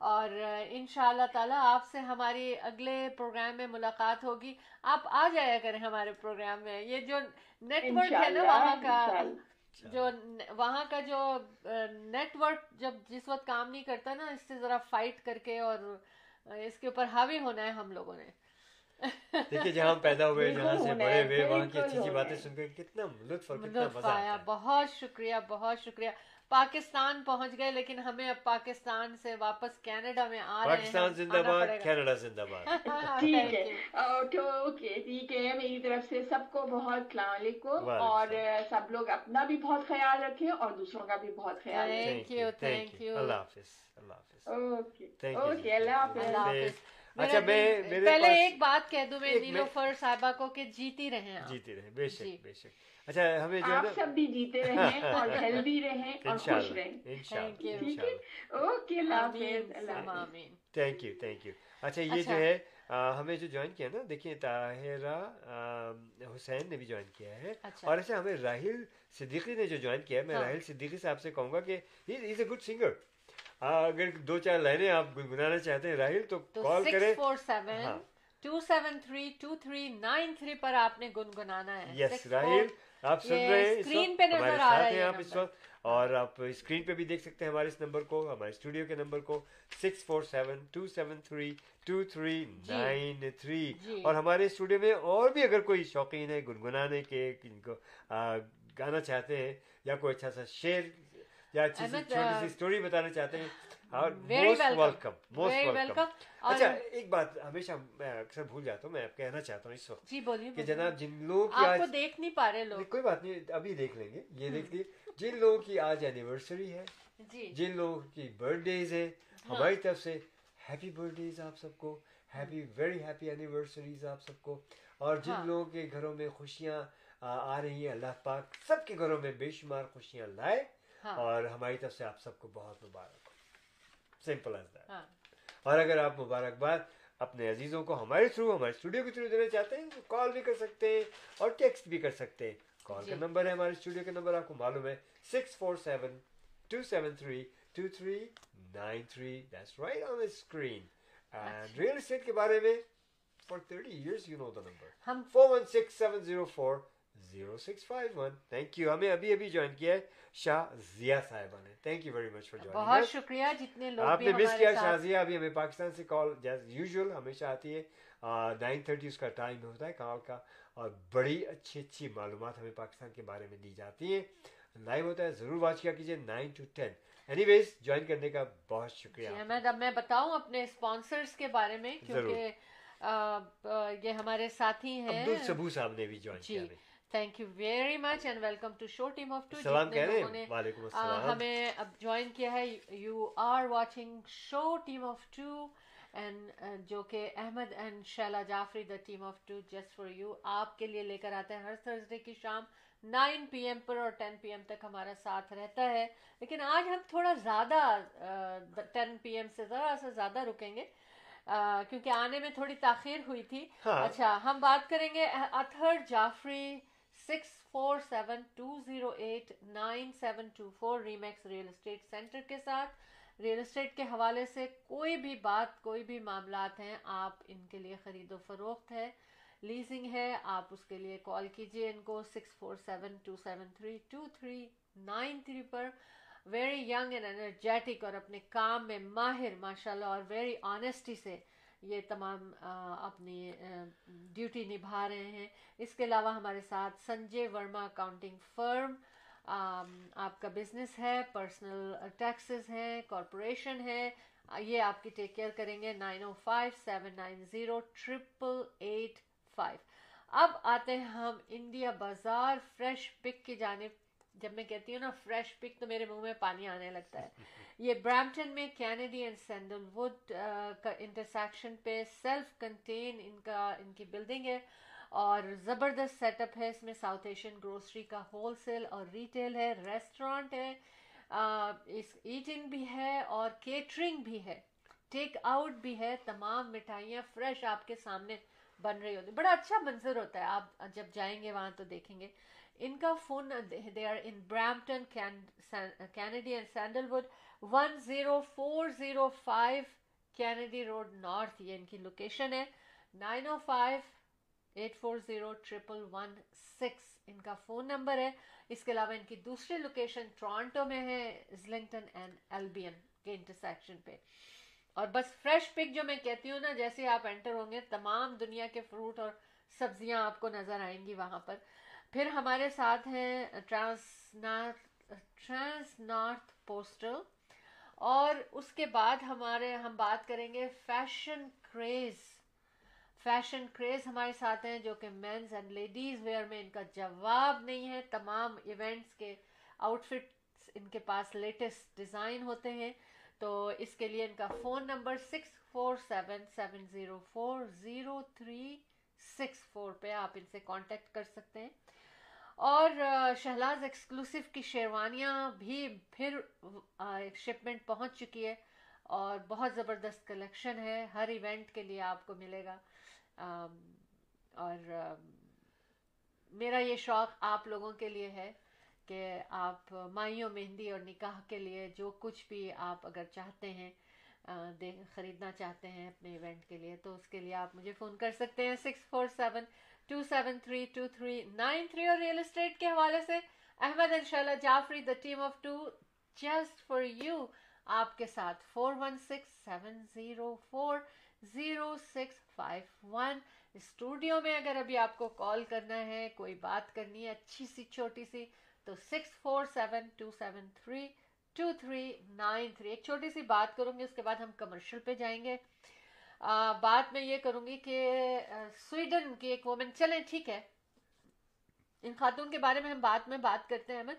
اور ان شاء اللہ تعالیٰ آپ سے ہماری اگلے پروگرام میں ملاقات ہوگی۔ آپ آ جایا کریں ہمارے پروگرام میں۔ یہ جو نیٹ ورک ہے نا وہاں کا جو وہاں کا جو نیٹ ورک جب جس وقت کام نہیں کرتا نا اس سے ذرا فائٹ کر کے اور اس کے اوپر حاوی ہونا ہے ہم لوگوں نے۔ دیکھیے جہاں پیدا ہوئے جہاں سے بڑے ہوئے وہاں کی اچھی اچھی باتیں سن کے کتنا لطف اور کتنا مزہ آیا۔ بہت شکریہ بہت شکریہ۔ پاکستان پہنچ گئے لیکن ہمیں اب پاکستان سے واپس کینیڈا میں آ رہے ہیں پاکستان زندہ باد کینیڈا زندہ باد۔ ہاں، ٹھیک ہے۔ اوکے ٹھیک ہے میری طرف سے سب کو بہت السلام علیکم۔ اور سب لوگ اپنا بھی بہت خیال رکھیں اور دوسروں کا بھی بہت خیال رکھیں۔ تھینک یو تھینک یو اللہ حافظ اللہ حافظ۔ اوکے اوکے اللہ حافظ۔ اللہ حافظ۔ اچھا میں پہلے ایک بات کہہ دوں میں نیلوفر صاحبہ کو کہ جیتی رہیں جیتی رہیں بے شک جی۔ بے شک۔ اچھا ہمیں جو آپ سب بھی جیتے رہیں اور ہیلدی رہیں اور خوش رہیں۔ ٹھیک ہے تھینک یو تھینک یو اچھا یہ جو ہے ہمیں جو جوائن کیا نا دیکھیں طاہرہ حسین نے بھی جوائن کیا ہے۔ اور اچھا ہمیں راہل صدیقی نے جو جوائن کیا ہے میں راہل صدیقی صاحب سے کہوں گا کہ از اے گڈ سنگر اگر دو چار لائنیں آپ گنگنانا چاہتے ہیں راہل تو کال کریں۔ Two seven three two three nine three پر آپ نے گنگنانا ہے۔ یس راہل۔ آپ سن رہے ہیں ہمارے ساتھ ہیں آپ اس وقت اور آپ اسکرین پہ بھی دیکھ سکتے ہیں ہمارے اس نمبر کو ہمارے اسٹوڈیو کے نمبر کو six four seven two seven three two three nine three اور ہمارے اسٹوڈیو میں اور بھی اگر کوئی شوقین ہے گنگنانے کے ان کو گانا چاہتے ہیں یا کوئی اچھا سا شعر یا اچھی سی چھوٹی سی اسٹوری بتانا چاہتے ہیں ہاں، اچھا ایک بات ہمیشہ میں اکثر بھول جاتا ہوں میں کہنا چاہتا ہوں اس وقت جی بولیے کہ جناب جن لوگوں کی دیکھ نہیں پا رہے لوگ۔ کوئی بات نہیں ابھی دیکھ لیں گے یہ دیکھ لیے جن لوگوں کی آج اینیورسری ہے جی۔ جن لوگوں کی برتھ ڈیز ہے ہماری طرف سے ہیپی برتھ ڈیز آپ سب کو ہیپی ویری ہیپی اینیورسریز آپ سب کو۔ اور جن ہاں۔ لوگوں کے گھروں میں خوشیاں آ رہی ہیں اللہ پاک سب کے گھروں میں بے شمار خوشیاں لائے۔ ہاں۔ اور ہماری طرف سے آپ سب کو بہت مبارک۔ سمپل ایز دیٹ اور اگر آپ مبارکباد اپنے عزیزوں کو ہمارے تھرو ہمارے اسٹوڈیو کے تھرو دینا چاہتے ہیں تو کال بھی کر سکتے ہیں اور ٹیکسٹ بھی کر سکتے ہیں۔ کال جی۔ کا نمبر ہے ہمارے اسٹوڈیو کا نمبر آپ کو معلوم ہے six four seven two seven three two three nine three that's right on screen and real estate کے بارے میں four thirty years you know the number four one six seven zero four zero six five one thank you ہمیں ابھی ابھی join کیا ہے شاہ نے. Thank you very much for بہت شکریہ جتنے لوگ آپ نے مس کیا شاہ ابھی ہمیں پاکستان سے کال جیز یوزول ہمیشہ آتی ہے. نائن تھرٹی اس کا ٹائم ہوتا ہے کال کا. اور بڑی اچھی اچھی معلومات ہمیں پاکستان کے بارے میں دی جاتی ہیں. لائیو ہوتا ہے. ضرور واچ کیا کیجیے. Nine two ten anyways join کرنے کا بہت شکریہ جی، احمد اب میں بتاؤں اپنے اسپانسرس کے بارے میں کیونکہ یہ ہمارے ساتھی ہیں۔ عبدالصبو صاحب نے بھی جوائن جی، کیا thank you very much and welcome to show team of two لوگوں نے ہمیں اب جوائن کیا ہے. You are watching show team of two and جو کہ Ahmad and Sheila Jafri the team of two just for you آپ کے لیے لے کر آتے ہیں ہر تھرسڈے کی شام نائن پی ایم پر اور ٹین پی ایم تک ہمارا ساتھ رہتا ہے. لیکن آج ہم تھوڑا زیادہ ٹین پی ایم سے ذرا سا زیادہ رکیں گے کیونکہ آنے میں تھوڑی تاخیر ہوئی تھی. اچھا ہم بات کریں گے Athar Jafri six four seven two zero eight nine seven two four Remax real estate centre کے ساتھ۔ ریئل اسٹیٹ کے حوالے سے کوئی بھی بات، کوئی بھی معاملات ہیں، آپ ان کے لیے خرید و فروخت ہے، لیزنگ ہے، آپ اس کے لیے کال کیجیے ان کو six four seven two seven three two three nine three per. Very young and energetic اور اپنے کام میں ماہر ماشاء اللہ اور ویری آنیسٹی سے یہ تمام اپنی ڈیوٹی نبھا رہے ہیں۔ اس کے علاوہ ہمارے ساتھ سنجے ورما اکاؤنٹنگ فرم آپ کا بزنس ہے، پرسنل ٹیکسز ہیں، کارپوریشن ہے۔ یہ آپ کی ٹیک کیئر کریں گے، nine o five seven nine zero triple eight five. اب آتے ہیں ہم انڈیا بازار، فریش پک کی جانب۔ جب میں کہتی ہوں نا فریش پک تو میرے منہ میں پانی آنے لگتا ہے۔ یہ برامپٹن میں کینیڈی اینڈ سینڈل وڈ کا انٹرسیکشن پہ سیلف کنٹین ان کا، ان کی بلڈنگ ہے اور زبردست سیٹ اپ ہے اس میں ساؤتھ ایشین گروسری کا ہول سیل اور ریٹیل ہے ریسٹورانٹ ہے اس ایٹنگ بھی ہے اور کیٹرنگ بھی ہے ٹیک آؤٹ بھی ہے، تمام مٹھائیاں فریش آپ کے سامنے بن رہی ہوتی بڑا اچھا منظر ہوتا ہے، آپ جب جائیں گے وہاں تو دیکھیں گے۔ ان کا phone they are in Brampton Kennedy and Sandalwood one zero four zero five Kennedy road north یہ ان کی لوکیشن ہے. Nine o five eight four zero triple one six ان کا فون نمبر ہے. اس کے علاوہ ان کی دوسری لوکیشن ٹورانٹو میں ہے ازلنگٹن اینڈ ایلبین کے انٹرسیکشن پہ. اور بس فریش پک جو میں کہتی ہوں نا، جیسے آپ انٹر ہوں گے، تمام دنیا کے فروٹ اور سبزیاں آپ کو نظر آئیں گی وہاں پر. پھر ہمارے ساتھ ہیں Trans North Trans North postal اور اس کے بعد ہمارے ہم بات کریں گے فیشن کریز فیشن کریز ہمارے ساتھ ہیں جو کہ مینز اینڈ لیڈیز ویئر میں ان کا جواب نہیں ہے۔ تمام ایونٹس کے آؤٹ فٹ ان کے پاس لیٹسٹ ڈیزائن ہوتے ہیں۔ تو اس کے لیے ان کا phone number six four seven seven zero four zero three six four پہ آپ ان سے کانٹیکٹ کر سکتے ہیں۔ اور شہلاز ایکسکلوسیو کی شیروانیاں بھی پھر شپمنٹ پہنچ چکی ہے اور بہت زبردست کلیکشن ہے۔ ہر ایونٹ کے لیے آپ کو ملے گا۔ اور میرا یہ شوق آپ لوگوں کے لیے ہے کہ آپ مائیوں مہندی اور نکاح کے لیے جو کچھ بھی آپ اگر چاہتے ہیں خریدنا چاہتے ہیں اپنے ایونٹ کے لیے، تو اس کے لیے آپ مجھے فون کر سکتے ہیں۔ Six four seven two seven three two three nine three اور ریئل اسٹیٹ کے حوالے سے احمد انشاءاللہ Jafri the team of two just for you آپ کے ساتھ four one six seven zero four zero six five one studio میں اگر ابھی آپ کو کال کرنا ہے، کوئی بات کرنی ہے، اچھی سی، چھوٹی سی، تو six four seven two seven three two three nine three ایک چھوٹی سی بات کروں گے اس کے بعد ہم کمرشل پہ جائیں گے۔ بات میں یہ کروں گی کہ سویڈن کی ایک وومن چلیں ٹھیک ہے۔ ان خاتون کے بارے میں ہم بات میں بات کرتے ہیں احمد۔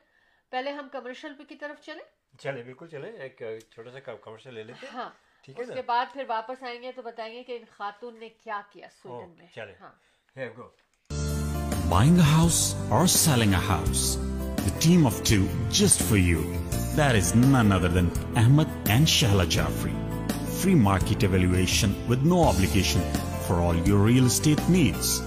پہلے ہم کمرشل پہ کی طرف چلیں۔ چلیں بالکل چلیں۔ ایک چھوٹا سا کمرشل لے لیتے ہیں۔ ہاں۔ اس کے بعد پھر واپس آئیں گے تو بتائیں گے کہ ان خاتون نے کیا کیا سویڈن میں۔ چلیں۔ ہاں۔ Go Buying a house or selling a house. The team of two just for you. That is none other than Ahmed and Shahla Jaffrey. free market evaluation with no obligation for all your real estate needs.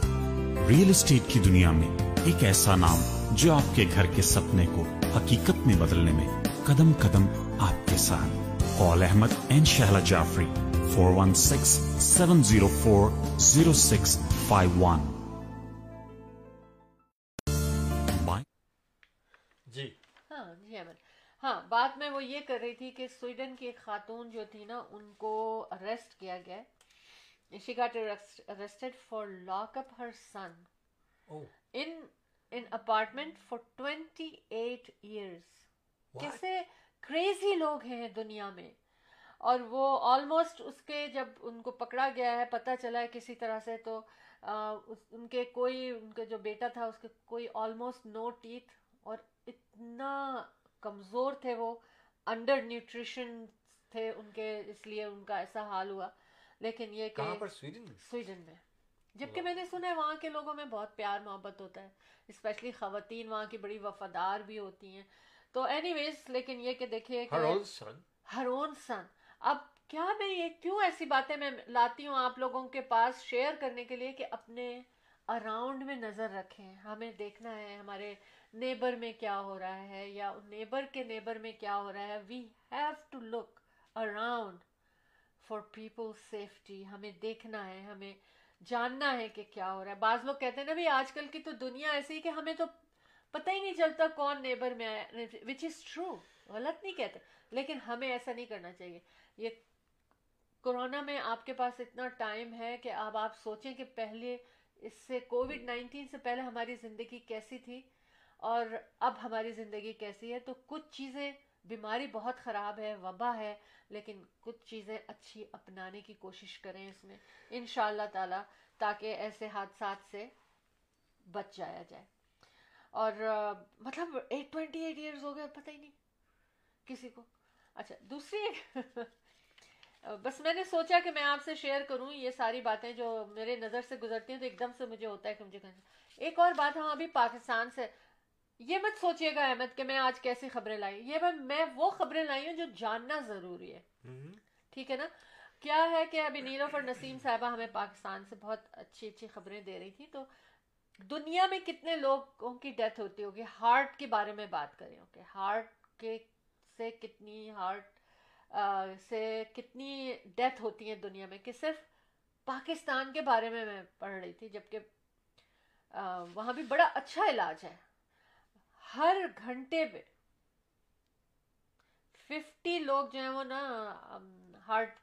Real estate کی دنیا میں ایک ایسا نام جو آپ کے گھر کے سپنے کو حقیقت میں بدلنے میں قدم قدم آپ کے ساتھ قول احمد این شہلا جعفری 416 704 0651 ہاں بات میں وہ یہ کر رہی تھی کہ سویڈن کی ایک خاتون جو تھی نا ان کو اریسٹ کیا گیا۔ She got arrested for lock up her son in in apartment for twenty eight years کیسے کریزی لوگ ہیں دنیا میں۔ اور وہ آلموسٹ اس کے جب ان کو پکڑا گیا ہے پتہ چلا ہے کسی طرح سے تو آ, ان کے کوئی ان کا جو بیٹا تھا اس کے کوئی آلموسٹ نو ٹیتھ اور اتنا کمزور تھے وہ انڈر نیوٹریشن تھے ان کے اس لیے ان کا ایسا حال ہوا۔ لیکن یہ کہاں پر؟ سویڈن میں؟ سویڈن میں۔ جبکہ میں نے سنا ہے وہاں کے لوگوں میں بہت پیار محبت ہوتا ہے اسپیشلی خواتین وہاں کی بڑی وفادار بھی ہوتی ہیں۔ تو اینی ویز لیکن یہ کہ دیکھیے ہر اون سن اب کیا میں یہ کیوں ایسی باتیں میں لاتی ہوں آپ لوگوں کے پاس شیئر کرنے کے لیے کہ اپنے اراؤنڈ میں نظر رکھیں۔ ہمیں دیکھنا ہے ہمارے نیبر میں کیا ہو رہا ہے یا نیبر کے نیبر میں کیا ہو رہا ہے۔ We have to look around for people safety ہمیں دیکھنا ہے، ہمیں جاننا ہے کہ کیا ہو رہا ہے۔ بعض لوگ کہتے ہیں نا بھائی، آج کل کی تو دنیا ایسی کہ ہمیں تو پتہ ہی نہیں چلتا کون نیبر میں آیا وچ از ٹرو غلط نہیں کہتے، لیکن ہمیں ایسا نہیں کرنا چاہیے۔ یہ کرونا میں آپ کے پاس اتنا ٹائم ہے کہ اب آپ سوچیں کہ پہلے اس سے کووڈ نائنٹین سے پہلے ہماری زندگی کیسی تھی اور اب ہماری زندگی کیسی ہے تو کچھ چیزیں بیماری بہت خراب ہے وبا ہے لیکن کچھ چیزیں اچھی اپنانے کی کوشش کریں اس میں ان شاء اللہ تعالیٰ تاکہ ایسے حادثات سے بچ جایا جائے۔ اور مطلب ایٹ ٹوینٹی ایٹ ایئرز ہو گئے پتہ ہی نہیں کسی کو۔ اچھا دوسری بس میں نے سوچا کہ میں آپ سے شیئر کروں یہ ساری باتیں جو میرے نظر سے گزرتی ہیں تو ایک دم سے مجھے ہوتا ہے کہ مجھے ایک اور بات ہم ابھی پاکستان سے یہ مت سوچیے گا احمد کہ میں آج کیسی خبریں لائی۔ یہ میں میں وہ خبریں لائی ہوں جو جاننا ضروری ہے۔ ٹھیک ہے نا؟ کیا ہے کہ ابھی نیلوف اور نسیم صاحبہ ہمیں پاکستان سے بہت اچھی اچھی خبریں دے رہی تھیں۔ تو دنیا میں کتنے لوگوں کی ڈیتھ ہوتی ہوگی؟ ہارٹ کے بارے میں بات کریں۔ اوکے ہارٹ کے سے کتنی ہارٹ سے کتنی ڈیتھ ہوتی ہیں دنیا میں کہ صرف پاکستان کے بارے میں میں پڑھ رہی تھی، جبکہ وہاں بھی بڑا اچھا علاج ہے۔ ہر گھنٹے پہ ففٹی لوگ جو ہیں وہ نا ہارٹ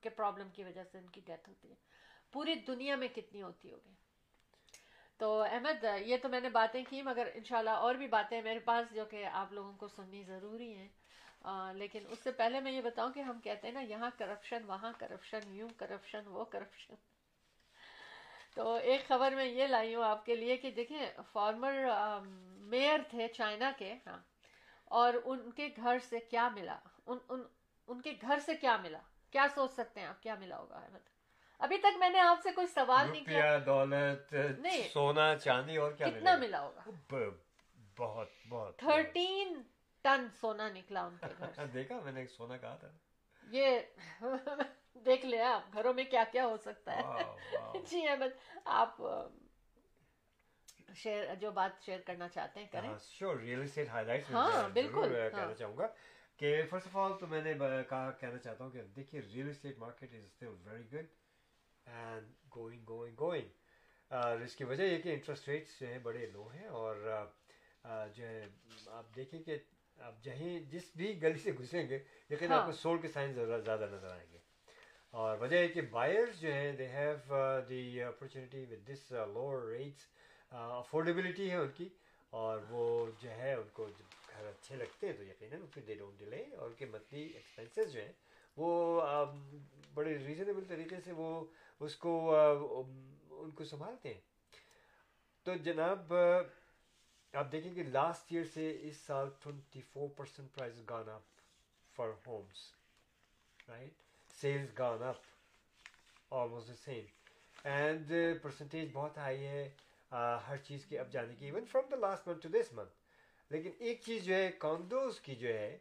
کے پرابلم کی وجہ سے ان کی ڈیتھ ہوتی ہے۔ پوری دنیا میں کتنی ہوتی ہوگی۔ تو احمد، یہ تو میں نے باتیں کی، مگر انشاءاللہ اور بھی باتیں میرے پاس جو کہ آپ لوگوں کو سننی ضروری ہیں۔ لیکن اس سے پہلے میں یہ بتاؤں کہ ہم کہتے ہیں نا یہاں کرپشن وہاں کرپشن یوں کرپشن وہ کرپشن تو ایک خبر میں یہ لائی ہوں آپ کے لیے کہ دیکھیں فارمر میئر تھے چائنا کے ہاں اور ان کے گھر سے کیا ملا؟ ان ان ان کے گھر سے کیا ملا؟ کیا سوچ سکتے ہیں آپ؟ کیا ملا ہوگا؟ احمد؟ ابھی تک میں نے آپ سے کوئی سوال نہیں کیا۔ دولت نہیں۔ سونا چاندی اور کیا کتنا ملا ہوگا؟ بہت بہت۔ تھرٹین ٹن سونا نکلا ان کے گھر دیکھا میں نے ایک سونا کہا تھا یہ دیکھ لیا آپ گھروں میں کیا کیا ہو سکتا ہے جی احمد آپ شیئر جو بات شیئر کرنا چاہتے ہیں کریں sure real estate highlight ہاں بالکل کہنا چاہوں گا کہ فرسٹ آف آل تو میں نے کہا کہنا چاہتا ہوں کہ دیکھیے real estate market is still very good and going going going اس کی وجہ یہ کہ انٹرسٹ ریٹس جو ہیں بڑے لو ہیں اور جو ہے آپ دیکھیں کہ آپ جہیں جس بھی گلی سے گھسیں گے لیکن آپ ہاں۔ کو سول کے سائن زیادہ نظر آئیں گے۔ اور وجہ ہے کہ بائرز جو ہیں they have the opportunity with this lower rates affordability ہے ان کی۔ اور وہ جو ہے ان کو گھر اچھے لگتے ہیں تو یقیناً پھر دے ڈونٹ ڈیلے اور ان کے منتھلی ایکسپینسز جو ہیں وہ بڑے ریزنیبل طریقے سے وہ اس کو ان کو سنبھالتے ہیں۔ تو جناب آپ دیکھیں گے لاسٹ ایئر سے اس سال twenty four percent price gone up for homes right sales gone up almost the same and percentage بہت ہائی ہے ہر چیز کے اب جانے کی even from the last month to this month لیکن ایک چیز جو ہے کانڈوز کی جو ہے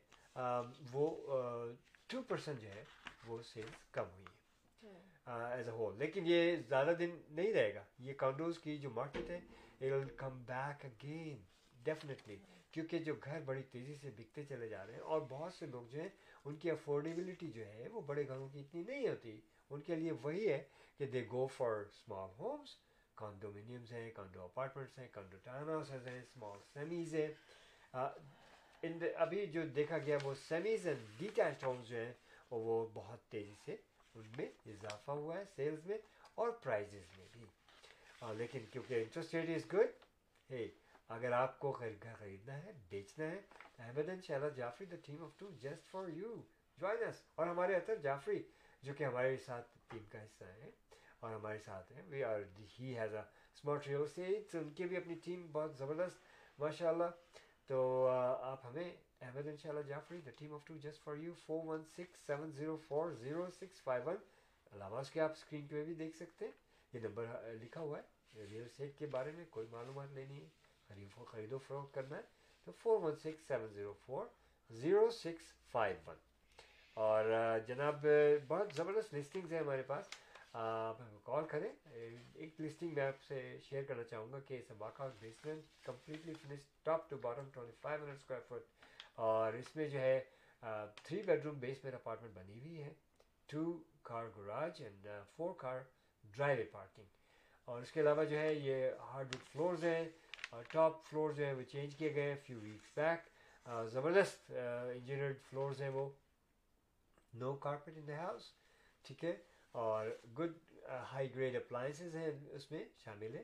وہ ٹو پرسینٹ جو ہے وہ سیلز کم ہوئی ہے ایز اے ہول لیکن یہ زیادہ دن نہیں رہے گا یہ کانڈوز کی جو مارکیٹ ہے it come back again definitely کیونکہ جو گھر بڑی تیزی سے بکتے چلے جا رہے ہیں اور بہت سے لوگ جو ہیں ان کی افورڈیبلٹی جو ہے وہ بڑے گھروں کی اتنی نہیں ہوتی ان کے لیے وہی ہے کہ they go for small homes condominiums ہیں کانڈو اپارٹمنٹس ہیں کانڈو ٹاناسز ہیں اسمال سیمیز ہیں ان ابھی جو دیکھا گیا وہ سیمیز اینڈ ڈیٹیچ ہومس جو ہیں وہ بہت تیزی سے ان میں اضافہ ہوا ہے سیلز میں اور پرائزز میں بھی اور لیکن کیونکہ انٹرسٹ ریٹ از گڈ ہے اگر آپ کو گھر خریدنا ہے، بیچنا ہے، احمد ان شاء اللہ Jafri the team of two just for you join اس اور ہمارے اطر جعفری، جو کہ ہمارے ساتھ ٹیم کا حصہ ہیں اور ہمارے ساتھ ہیں we are he has a smart Rio سیٹس ان کی بھی اپنی ٹیم بہت زبردست ماشاء اللہ تو آپ ہمیں احمد ان شاء اللہ Jafri the team of two just for you four one six seven zero four zero six five one علاوہ اس کے آپ اسکرین پہ بھی دیکھ سکتے ہیں۔ یہ نمبر لکھا ہوا ہے۔ ریئل اسٹیٹ کے بارے میں کوئی معلومات لینی ہے، خرید و خرید و فروخت کرنا ہے تو four one six seven zero four zero six five one اور جناب، بہت زبردست لسٹنگز ہیں ہمارے پاس۔ آپ کال کریں۔ ایک لسٹنگ میں آپ سے شیئر کرنا چاہوں گا کہ سباقہ basement completely finish top to bottom twenty five hundred square feet اور اس میں جو ہے three bedroom basement apartment بنی ہوئی ہے۔ Two car garage and four car driveway parking اور اس کے علاوہ جو ہے یہ ہارڈ وڈ فلورز ہیں، اور ٹاپ فلور جو ہے وہ چینج کیے گئے ہیں فیو ویکس بیک زبردست انجینئرڈ فلورز ہیں وہ. نو کارپیٹ ان دا ہاؤس ٹھیک ہے؟ اور گڈ ہائی گریڈ اپلائنسز ہیں اس میں شامل ہیں.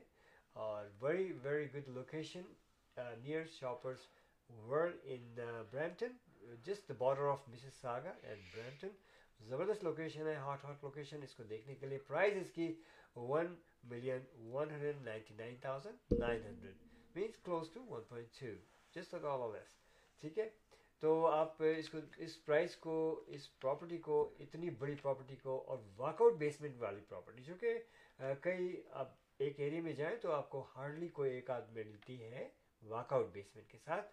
اور very very good location near Shoppers World in Brampton just the border of Mississauga and Brampton زبردست لوکیشن ہے ہاٹ ہاٹ لوکیشن اس کو دیکھنے کے لیے پرائز اس کی one million one hundred ninety nine thousand nine hundred minus close to one point two just ٹھیک ہے؟ تو آپ اس کو، اس پرائز کو، اس پراپرٹی کو، اتنی بڑی پراپرٹی کو اور واک آؤٹ بیسمنٹ والی پراپرٹی جو کہ کئی، آپ ایک ایریا میں جائیں تو آپ کو ہارڈلی کوئی ایک آدھ ملتی ہے واک آؤٹ بیسمنٹ کے ساتھ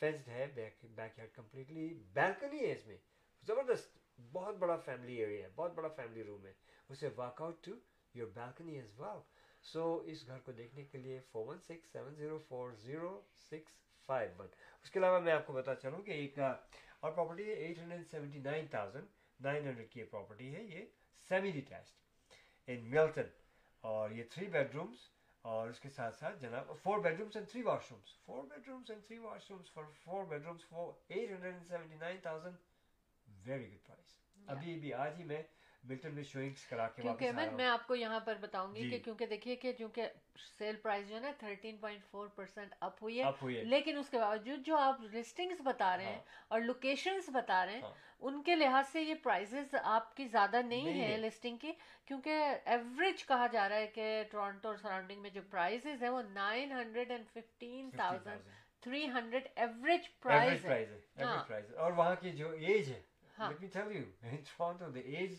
فینسڈ ہے back backyard completely balcony ہے اس میں، زبردست۔ بہت بڑا فیملی ایریا ہے، بہت بڑا فیملی روم ہے۔ اسے walk out to your balcony as well so اس گھر کو دیکھنے کے لیے four one six seven zero four zero six five one اس کے علاوہ میں آپ کو بتا چلوں کہ ایک اور پراپرٹی ہے eight hundred seventy nine thousand nine hundred کی پراپرٹی ہے، یہ سیمی ڈیٹیچڈ ان میلٹن اور یہ تھری بیڈ رومس اور اس کے ساتھ ساتھ جناب four bedrooms and three washrooms four bedrooms and three washrooms for four bedrooms four eight hundred and seventy nine thousand very good price ابھی آج ہی میں ملٹن میں شوئنگز کرا کے کیونکہ میں میں آپ کو یہاں پر بتاؤں گی کہ کیونکہ دیکھیے کہ کیونکہ سیل پرائز جو ہے نا 13.4% اپ ہوئی ہے لیکن اس کے باوجود جو آپ لسٹنگز بتا رہے ہیں اور لوکیشنز بتا رہے ہیں ان کے لحاظ سے یہ پرائزز آپ کی زیادہ نہیں ہے لسٹنگ کی کیونکہ ایوریج کہا جا رہا ہے کہ ٹورانٹو اور سراؤنڈنگ میں جو پرائزز ہیں وہ 915000 تھری ہنڈریڈ ایوریج پرائز اور وہاں کی جو ایج ہے Huh. Let me tell you, in Toronto, the age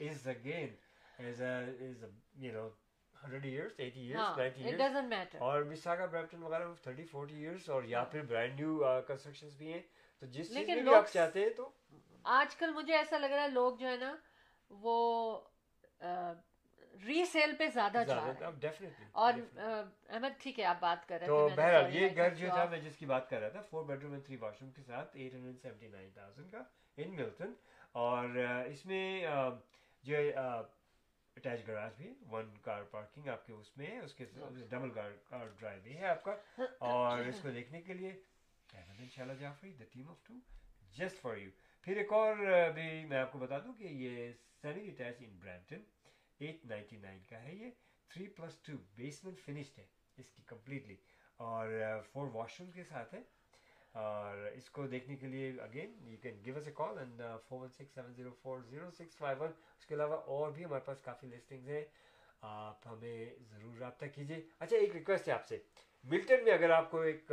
is again is a is a you know. 100 years, 80 years, huh. 90 years. It doesn't matter. or Mississauga, brampton وغیرہ 30, 40 years or yeah پھر brand new uh, constructions bhi تو جس چیز میں بھی آپ چاہتے ہیں تو آج کل مجھے ایسا لگ رہا ہے لوگ جو ہے نا وہ ری سیل پہ زیادہ اور احمد ٹھیک ہے آپ بات کر رہے ہیں تو بہرحال یہ گھر جو تھا میں جس کی بات کر رہا تھا four bedroom room three washroom کے ساتھ eight hundred seventy nine thousand کا ان ملٹن اور اس میں جو ہے اٹیچ گراج بھی ون کار پارکنگ آپ کے اس میں ہے اس کے ڈبل کار ڈرائیو بھی ہے آپ کا. اور اس کو دیکھنے کے لیے احمد ان شاء اللہ Jafri the team of two just for you پھر ایک اور بھی میں آپ کو بتا دوں کہ یہ سنی attach in Brampton eight ninety nine کا ہے یہ. Three plus two basement finished ہے اس کی کمپلیٹلی اور فور واش روم کے ساتھ ہے. اور اس کو دیکھنے کے لیے again you can give us a call and four one six seven zero four zero six five one اس کے علاوہ اور بھی ہمارے پاس کافی لسٹنگز ہیں، آپ ہمیں ضرور رابطہ کیجیے۔ اچھا ایک ریکویسٹ ہے آپ سے۔ ملٹن میں اگر آپ کو ایک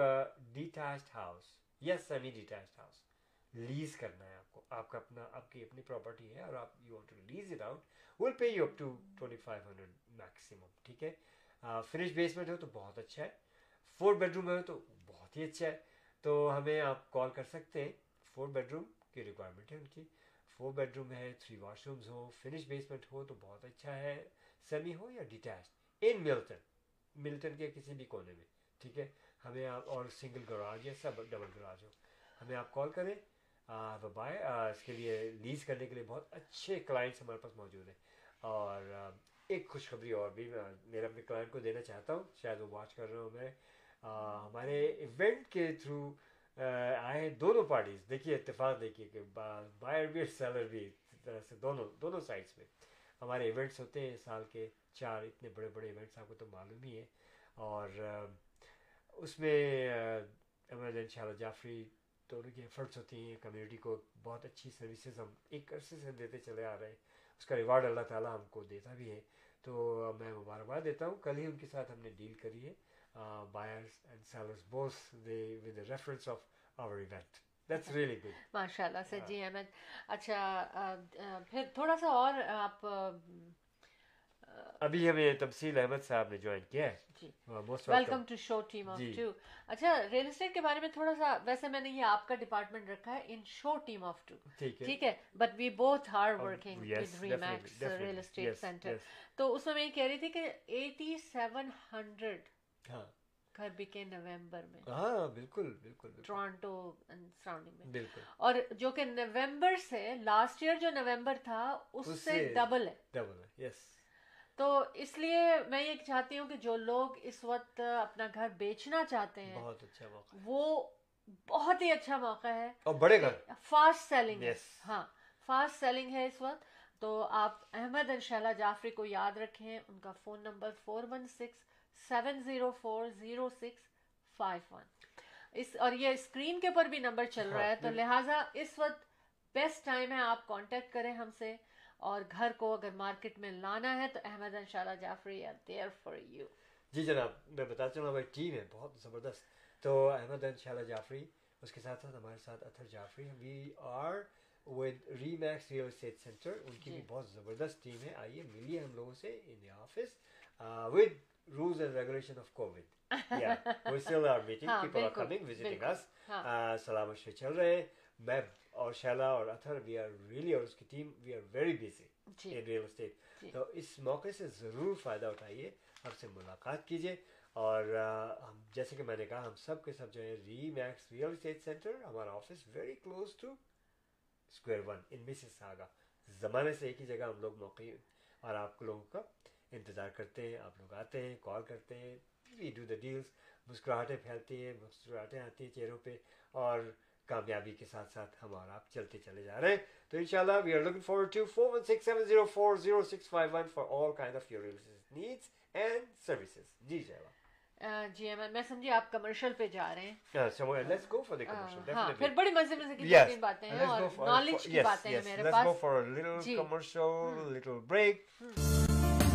ڈیٹیچڈ ہاؤس یا سیمی ڈیٹیچڈ ہاؤس لیز کرنا ہے آپ کو۔ آپ کا اپنا، آپ کی اپنی پراپرٹی ہے اور آپ you want to lease it out will pay you up to twenty five hundred maximum ٹھیک ہے؟ فنش بیسمنٹ ہو تو بہت اچھا ہے۔ فور بیڈ روم ہے تو بہت ہی اچھا ہے۔ تو ہمیں آپ کال کر سکتے ہیں۔ فور بیڈ روم کی ریکوائرمنٹ ہے ان کی۔ فور بیڈ روم ہے، تھری واش رومز ہو فنش بیسمنٹ ہو تو بہت اچھا ہے۔ سیمی ہو یا ڈیٹیچ ان ملٹن ملٹن کے کسی بھی کونے میں۔ ٹھیک ہے؟ ہمیں آپ، اور سنگل گراج یا سب ڈبل گراج ہو۔ ہمیں آپ کال کریں۔ بائے اس کے لیے لیز کرنے کے لیے بہت اچھے کلائنٹس ہمارے پاس موجود ہیں۔ اور ایک خوشخبری اور بھی میں اپنے کلائنٹ کو دینا چاہتا ہوں۔ شاید وہ واچ کر رہا ہوں میں۔ ہمارے ایونٹ کے تھرو آئے ہیں دونوں پارٹیز دیکھیے، اتفاق دیکھیے کہ بائر بھی اور سیلر بھی اس طرح سے دونوں دونوں سائڈس میں ہمارے ایونٹس ہوتے ہیں سال کے چار اتنے بڑے بڑے ایونٹس آپ کو تو معلوم ہی ہے۔ اور اس میں احمد شاء اللہ جعفری دونوں کی ایفرٹس ہوتی ہیں۔ کمیونٹی کو بہت اچھی سروسز ہم ایک عرصے سے دیتے چلے آ رہے ہیں۔ اس کا ریوارڈ اللہ تعالیٰ ہم کو دیتا بھی ہے۔ تو میں مبارکباد دیتا ہوں۔ کل ہی ان کے ساتھ ہم نے ڈیل کری ہے۔ Buyers and sellers both they with reference of our event that's really good ماشاء اللہ سے جی احمد. اچھا پھر تھوڑا سا اور آپ ابھی ہمیں تمثیل احمد صاحب نے جوائن کیا ہے. Welcome to show team of. Two اچھا ریئل اسٹیٹ کے بارے میں تھوڑا سا ویسے میں نے یہ آپ کا ڈپارٹمنٹ رکھا ہے in show team of two ٹھیک ہے. But we both Oh, working yes, with Remax definitely, definitely. Real estate Yes, centre yes. تو اس میں میں یہ کہہ رہی تھی کہ ایٹی سیون ہنڈریڈ ہاں۔ گھر بکے نومبر میں ہاں بالکل بالکل ٹورانٹو سراؤنڈنگ میں۔ بالکل۔ اور جو کہ نومبر سے لاسٹ ایئر جو نومبر تھا اس سے ڈبل ہے۔ ڈبل ہے یس تو اس لیے میں یہ چاہتی ہوں کہ جو لوگ اس وقت اپنا گھر بیچنا چاہتے ہیں بہت اچھا موقع وہ بہت ہی اچھا موقع ہے۔ اور بڑے گھر فاسٹ سیلنگ ہے. ہاں فاسٹ سیلنگ ہے اس وقت۔ تو آپ احمد انشاءاللہ جعفری کو یاد رکھیں ان کا phone number four one six seven zero four zero six five one اس اور یہ اسکرین کے اوپر بھی نمبر چل رہا ہے تو ہاں، لہٰذا اس وقت بیسٹ ٹائم ہے آپ کانٹیکٹ کریں ہم سے اور گھر کو اگر مارکیٹ میں لانا ہے تو احمد انشاءاللہ Jafri are there for you جی جناب میں بتاتا چلوں ہماری ٹیم ہے بہت زبردست۔ تو احمد ان شاء اللہ جعفری اس کے ساتھ ساتھ ہمارے ساتھ Athar Jafri we are with Remax real estate centre ان کی بھی بہت زبردست ٹیم ہے۔ آئیے ملیے ہم لوگوں سے in the office with rules and regulation of covid we still are meeting people are coming visiting us. سلام مشورے چل رہے میں اور شیلا اور اطہر وی آر ریئلی اور اس کی team we are very busy G in real estate. تو اس موقع سے ضرور فائدہ اٹھائیے ہم سے ملاقات کیجیے اور ہم جیسے کہ میں نے کہا ہم سب کے سب جو ہے Remax real estate centre ہمارا office very close to square one in Mississauga زمانے سے ایک ہی جگہ ہم لوگ موقع اور آپ لوگوں کا انتظار کرتے ہیں آپ لوگ آتے ہیں کال کرتے ہیں وی ڈو دا ڈیلس مسکراہٹیں پھیلتی ہیں مسکراہٹیں آتی ہیں چہروں پہ اور کامیابی کے ساتھ ساتھ ہم اور آپ چلتے چلے جا رہے ہیں تو انشاءاللہ we are looking forward to four one six seven zero four zero six five one for all kind of your needs and services جی آ، جی احمد میں سمجھی آپ کمرشل پہ جا رہے ہیں let's go for the commercial ہاں پھر بڑی مزے مزے کی. تین باتیں ہیں اور نالج کی باتیں ہیں. میرے پاس for a little G. commercial, little break.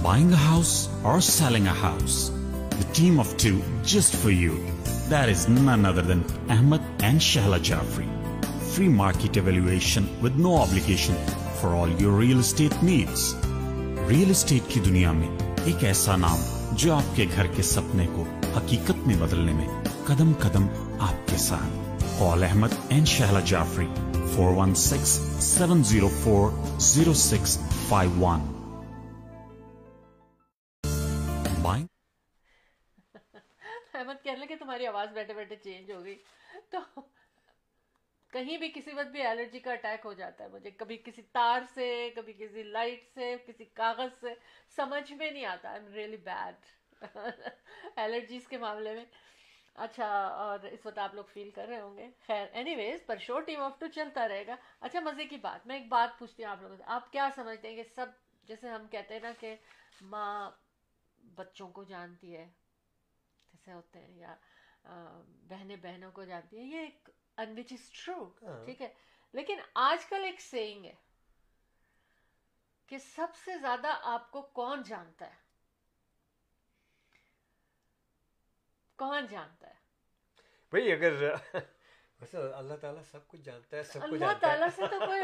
Buying a house or selling a house? The team of two just for you. That is none other than Ahmed and Shahla Jafri. Free market evaluation with no obligation for all your real estate needs. Real estate کی دنیا میں ایک ایسا نام جو آپ کے گھر کے سپنے کو حقیقت میں بدلنے میں قدم قدم آپ کے ساتھ Call Ahmed and Shahla Jafri 416-704-0651. Buying Ahmad کہنے لگے تمہاری آواز بیٹھے بیٹھے چینج ہو گئی تو کہیں بھی کسی وقت بھی الرجی کا اٹیک ہو جاتا ہے مجھے کبھی کسی تار سے کبھی کسی لائٹ سے کسی کاغذ سے سمجھ میں نہیں آتا I am really bad allergies کے معاملے میں اچھا اور اس وقت آپ لوگ فیل کر رہے ہوں گے خیر اینی ویز پر شو ٹیم آف ٹو چلتا رہے گا اچھا مزے کی بات میں ایک بات پوچھتی ہوں آپ لوگوں سے آپ کیا سمجھتے ہیں کہ سب جیسے ہم کہتے ہیں نا کہ ماں بچوں کو جانتی ہے جیسے ہوتے ہیں یا بہنیں بہنوں کو جانتی ہیں یہ ایک وچ از ٹرو۔ ٹھیک ہے؟ لیکن آج کل ایک سینگ ہے کہ سب سے زیادہ آپ کو کون جانتا ہے؟ کون جانتا ہے؟ بھائی اگر ویسے اللہ تعالیٰ سب کچھ جانتا ہے سب کچھ اللہ تعالیٰ سے تو کوئی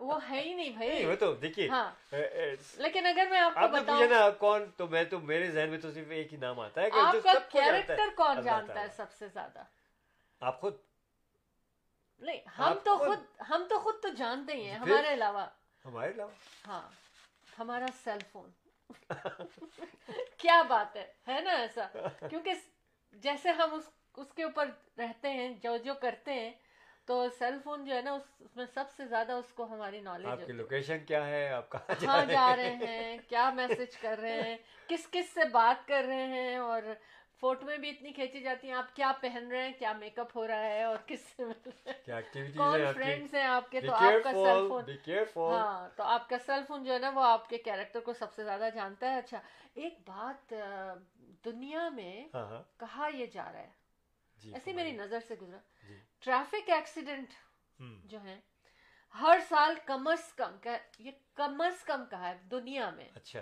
وہ ہے ہی نہیں نہیں وہ بھائی تو دیکھیے لیکن اگر میں آپ کو بتاؤں نا کون تو میں تو میرے ذہن میں تو صرف ایک ہی نام آتا ہے کہ آپ کا کیریکٹر کون جانتا ہے۔ سب سے زیادہ آپ خود نہیں ہم تو خود- ہم تو خود تو جانتے ہی ہیں ہمارے علاوہ ہمارے علاوہ ہاں ہمارا سیل فون کیا بات ہے ہے نا ایسا کیونکہ جیسے ہم اس اس کے اوپر رہتے ہیں جو جو کرتے ہیں تو سیل فون جو ہے نا اس میں سب سے زیادہ اس کو ہماری آپ نالج کی لوکیشن کیا ہے؟ آپ کہاں کہاں جا رہے ہیں؟ کیا میسج کر رہے ہیں؟ کس کس سے بات کر رہے ہیں؟ اور فوٹویں بھی اتنی کھینچی جاتی ہیں۔ آپ کیا پہن رہے ہیں؟ کیا میک اپ ہو رہا ہے؟ اور کس سے کون آپ فرینڈس ہیں آپ کے؟ تو آپ کا سیل فون. ہاں تو آپ کا سیل فون جو ہے نا وہ آپ کے کیریکٹر کو سب سے زیادہ جانتا ہے۔ اچھا ایک بات دنیا میں ہاں ہاں۔ کہا یہ جا رہا ہے۔ جی ایسی میری۔ نظر سے گزرا جی ٹریفک ایکسیڈنٹ جو ہیں ہر سال کم از کم یہ کم از کم کہا ہے دنیا میں اچھا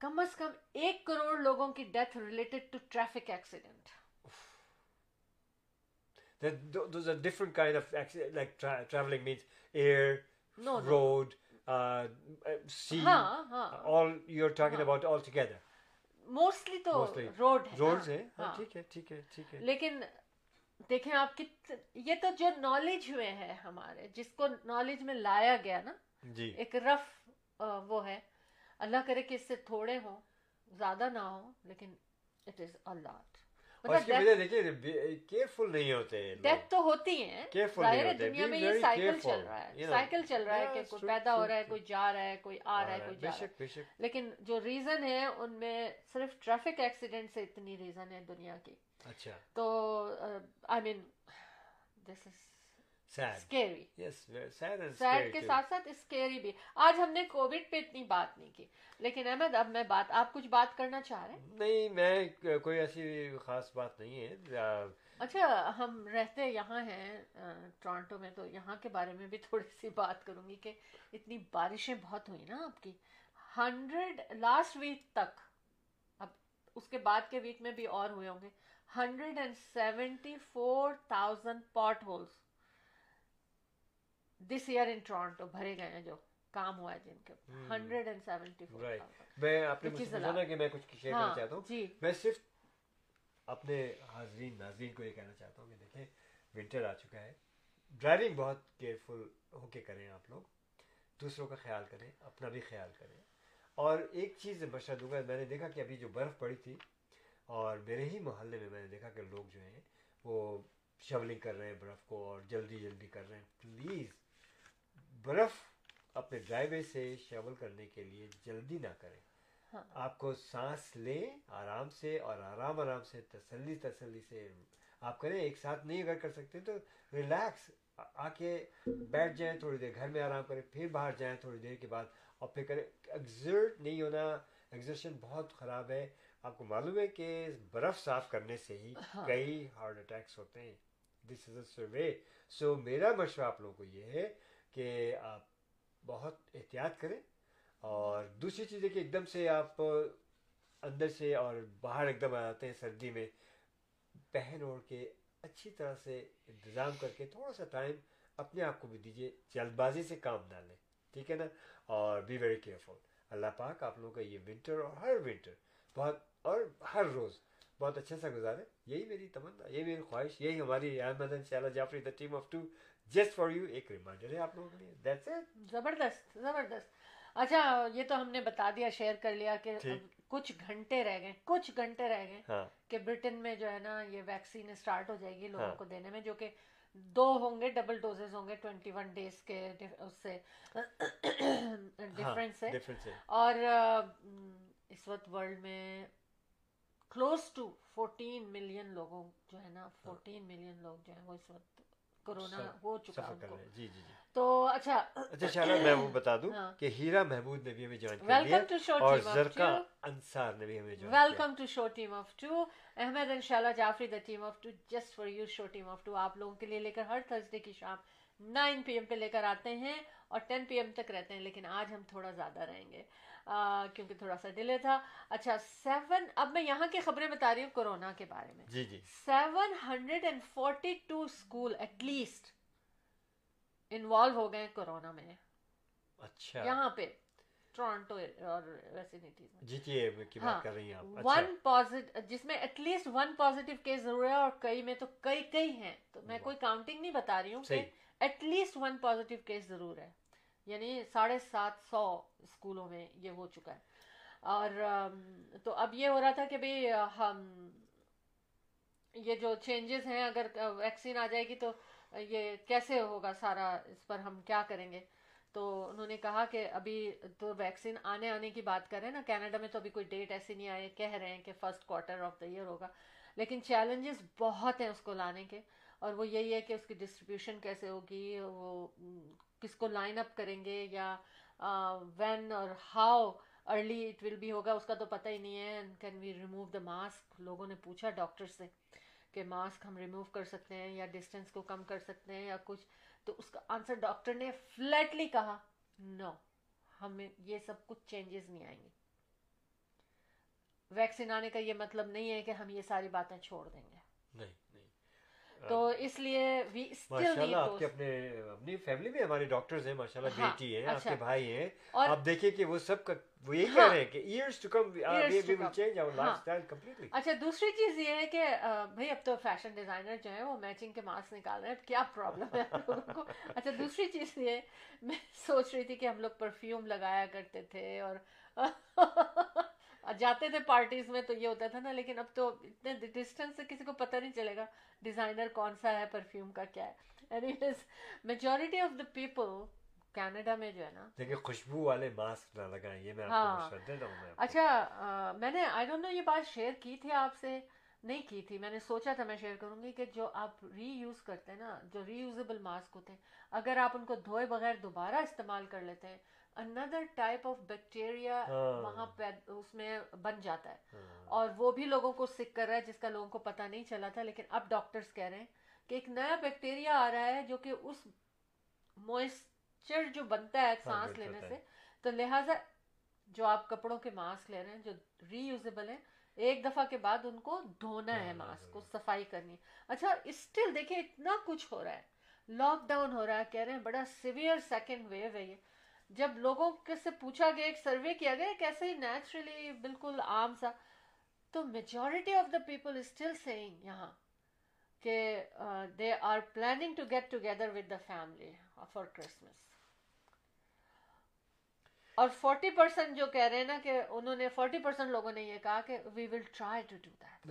کم از کم ایک کروڑ لوگوں کی death related to traffic accident Then tho- those are different kind of acci- like tra- traveling means air, No, no. road, uh, sea. All you're talking about all together. Mostly تو Mostly. روڈ ہے۔ ٹھیک ہے ٹھیک ہے ٹھیک ہے لیکن دیکھیں آپ کت یہ تو جو نالج ہوئے ہیں ہمارے جس کو نالج میں لایا گیا نا جی ایک رف وہ ہے اللہ کرے کہ اس سے تھوڑے ہوں زیادہ نہ ہو لیکن اٹ از اللہ اس کی وجہ دیکھیے کیئرفل نہیں ہوتے. ڈیتھ تو ہوتی ہیں ظاہر ہے. دنیا میں یہ سائیکل. چل رہا ہے. سائیکل چل رہا ہے کہ کوئی پیدا ہو رہا ہے. کوئی جا رہا ہے کوئی آ رہا ہے کوئی جا رہا ہے لیکن جو ریزن ہے ان میں صرف ٹریفک ایکسیڈنٹ سے اتنی ریزن ہے دنیا کی اچھا تو آئی مین دس از اسکیری سیڈ کے. ساتھ ساتھ اسکیری بھی. آج ہم نے کووڈ پہ اتنی بات نہیں کی. لیکن احمد اب میں بات آپ کچھ بات کرنا چاہ رہے ہیں؟ نہیں میں کوئی ایسی خاص بات نہیں ہے. اچھا ہم رہتے یہاں ہیں ٹورانٹو میں تو یہاں کے بارے میں بھی تھوڑی سی بات کروں گی کہ اتنی بارشیں بہت ہوئی نا آپ کی. ہنڈریڈ لاسٹ ویک تک اب اس کے بعد کے ویک میں بھی اور ہوئے ہوں گے. Hundred and seventy four thousand potholes this year in Toronto بھرے گئے ہیں جو کام ہوا ہے جن کے ہنڈریڈ اینڈ سیونٹی فور. میں آپ نے مجھ سے. کہ میں کچھ شیئر کرنا چاہتا ہوں میں صرف اپنے حاضرین ناظرین کو یہ کہنا چاہتا ہوں کہ دیکھیں ونٹر آ چکا ہے ڈرائیونگ بہت کیئرفل ہو کے کریں آپ لوگ دوسروں کا خیال کریں اپنا بھی خیال کریں اور ایک چیز مشورہ دوں گا میں نے دیکھا کہ ابھی جو برف پڑی تھی اور میرے ہی محلے میں میں نے دیکھا کہ لوگ جو ہیں وہ شولنگ کر رہے ہیں برف کو اور جلدی جلدی کر رہے ہیں پلیز برف اپنے ڈرائی وے سے شول کرنے کے لیے جلدی نہ کریں۔ ہاں۔ آپ کو سانس لیں آرام سے اور آرام آرام سے تسلی تسلی سے آپ کریں۔ ایک ساتھ نہیں اگر کر سکتے تو ریلیکس آ کے بیٹھ جائیں تھوڑی دیر گھر میں آرام کریں پھر باہر جائیں تھوڑی دیر کے بعد اور پھر کریں۔ ایگزرٹ نہیں ہونا ایگزرشن بہت خراب ہے۔ آپ کو معلوم ہے کہ برف صاف کرنے سے ہی ہاں۔ کئی ہارٹ اٹیکس ہوتے ہیں۔ دس از اے سروے سو میرا مشورہ آپ لوگوں کو یہ ہے کہ آپ بہت احتیاط کریں اور دوسری چیز ہے کہ ایک دم سے آپ اندر سے اور باہر ایک دم آ جاتے ہیں سردی میں، پہن اوڑھ کے اچھی طرح سے انتظام کر کے تھوڑا سا ٹائم اپنے آپ کو بھی دیجیے جلد بازی سے کام نہ لیں، ٹھیک ہے نا؟ اور بی ویری کیئرفل اللہ پاک آپ لوگوں کا یہ ونٹر اور ہر ونٹر بہت، اور ہر روز بہت اچھے سے گزارے، یہی میری تمنا، یہی میری خواہش، یہی ہماری Ahmad Sheela Jafri the team of two just for you ایک ریمائنڈر ہے آپ لوگوں کے لیے دیٹس اٹ زبردست زبردست اچھا یہ تو ہم نے بتا دیا شیئر کر لیا کہ کچھ گھنٹے رہ گئے کچھ گھنٹے رہ گئے کہ برٹن میں جو ہے نا یہ ویکسین اسٹارٹ ہو جائے گی لوگوں۔ کو دینے میں جو کہ دو ہوں گے ڈبل ڈوزز ہوں گے ٹوینٹی ون ڈیز کے اس سے ڈفرینس ہے اور اس وقت ورلڈ میں کلوز ٹو فورٹین ملین لوگوں جو ہے نا فورٹین ملین لوگ جو ہیں وہ اس وقت کرونا ہو چکا ان کو۔ جی جی جی۔ تو اچھا اچھا شالا میں وہ بتا دوں ہاں۔ کہ ہیرا محمود نے بھی ہمیں جوائن کر لیا اور زرکا انصار نے بھی ہمیں join welcome to show team of two Ahmad ان شاء اللہ Jafri the team of two just for you show team of two آپ لوگوں کے لیے لے کر ہر تھرسڈے کی شام نائن پی ایم پہ لے کر آتے ہیں اور ٹین پی ایم تک رہتے ہیں لیکن آج ہم تھوڑا زیادہ رہیں گے۔ کیونکہ تھوڑا سا ڈیلے تھا۔ اچھا سیون اب میں یہاں کی خبریں بتا رہی ہوں کورونا کے بارے میں۔ جی جی۔ Seven hundred and forty two school at least involve ہو گئے کورونا میں۔ اچھا۔ یہاں پہ ٹورانٹو اور ون ہاں۔ پازیٹو جس میں at least one positive case ضرور ہے اور کئی میں تو کئی کئی ہیں۔ تو میں کوئی کاؤنٹنگ نہیں بتا رہی ہوں کہ at least one positive case ضرور ہے۔ یعنی ساڑھے سات سو اسکولوں میں یہ ہو چکا ہے۔ اور تو اب یہ ہو رہا تھا کہ بھئی، ہم، یہ جو چینجز ہیں، اگر ویکسین آ جائے گی تو یہ کیسے ہوگا سارا، اس پر ہم کیا کریں گے؟ تو انہوں نے کہا کہ ابھی تو ویکسین آنے آنے کی بات کر رہے ہیں نا، کینیڈا میں تو ابھی کوئی ڈیٹ ایسی نہیں آئے کہہ رہے ہیں کہ first quarter of the year ہوگا۔ لیکن چیلنجز بہت ہیں اس کو لانے کے۔ اور وہ یہی ہے کہ اس کی ڈسٹریبیوشن کیسے ہوگی، وہ کس کو لائن اپ کریں گے یا وین اور how early it will be ہوگا، اس کا تو پتہ ہی نہیں ہے۔ And can we remove the mask لوگوں نے پوچھا ڈاکٹر سے کہ ماسک ہم ریموو کر سکتے ہیں یا ڈسٹینس کو کم کر سکتے ہیں یا کچھ۔ تو اس کا آنسر ڈاکٹر نے فلیٹلی کہا نو ہمیں یہ سب کچھ چینجز نہیں آئیں گے۔ ویکسین آنے کا یہ مطلب نہیں ہے کہ ہم یہ ساری باتیں چھوڑ دیں گے۔ نہیں۔ تو اس لیے آپ کے اپنے اپنی فیملی میں ہمارے ڈاکٹرز ہیں ماشاء اللہ ہاں، بیٹی ہیں آپ کے اچھا۔ بھائی ہیں۔ آپ دیکھیں کہ وہ سب کا وہ یہ ہاں، کہہ رہے ہیں کہ years to come we will change our lifestyle completely اچھا دوسری چیز یہ ہے کہ بھئی اب تو فیشن ڈیزائنر جو ہیں وہ میچنگ کے ماسک نکال رہے ہیں۔ اب کیا پرابلم ہے اچھا دوسری چیز یہ میں سوچ رہی تھی کہ ہم لوگ پرفیوم لگایا کرتے تھے اور اور جاتے تھے پارٹیز میں تو یہ ہوتا تھا نا لیکن اب تو اتنے ڈسٹینس سے کسی کو پتہ نہیں چلے گا ڈیزائنر کون سا ہے پرفیوم کا کیا ہے۔ Majority of the people Canada میں جو ہے نا۔ لیکن خوشبو والے ماسک نہ لگائیں یہ میں ہاں۔ اچھا میں نے آئی ڈونٹ نو یہ بات شیئر کی تھی آپ سے۔ نہیں کی تھی میں نے سوچا تھا میں شیئر کروں گی کہ جو آپ ری یوز کرتے ہیں نا جو ری یوزیبل ماسک ہوتے ہیں اگر آپ ان کو دھوئے بغیر دوبارہ استعمال کر لیتے ہیں اندر ٹائپ آف بیکٹیریا وہاں اس میں بن جاتا ہے۔ اور وہ بھی لوگوں کو سک کر رہا ہے جس کا لوگوں کو پتا نہیں چلا تھا لیکن اب ڈاکٹرز کہہ رہے ہیں کہ ایک نیا بیکٹیریا آ رہا ہے جو کہ اس موئسچر جو بنتا ہے سانس لینے سے۔ تو لہٰذا جو آپ کپڑوں کے ماسک لے رہے ہیں جو ری یوزیبل ہیں ایک دفعہ کے بعد ان کو دھونا ہے ماسک کو صفائی کرنی۔ ہے اچھا اسٹل دیکھیں اتنا کچھ ہو رہا ہے۔ لاک ڈاؤن ہو رہا ہے کہہ رہے ہیں بڑا سیویئر سیکنڈ ویو ہے یہ۔ جب لوگوں سے پوچھا گیا ایک سروے کیا گیا ایک ایسے ہی نیچرلی بالکل عام سا تو majority of the people still saying یہاں کہ they are planning to get together with the family for Christmas اور فورٹی پرسینٹ جو کہہ رہے ہیں نا کہ انہوں نے فورٹی پرسینٹ لوگوں نے یہ کہا کہ we will try to do that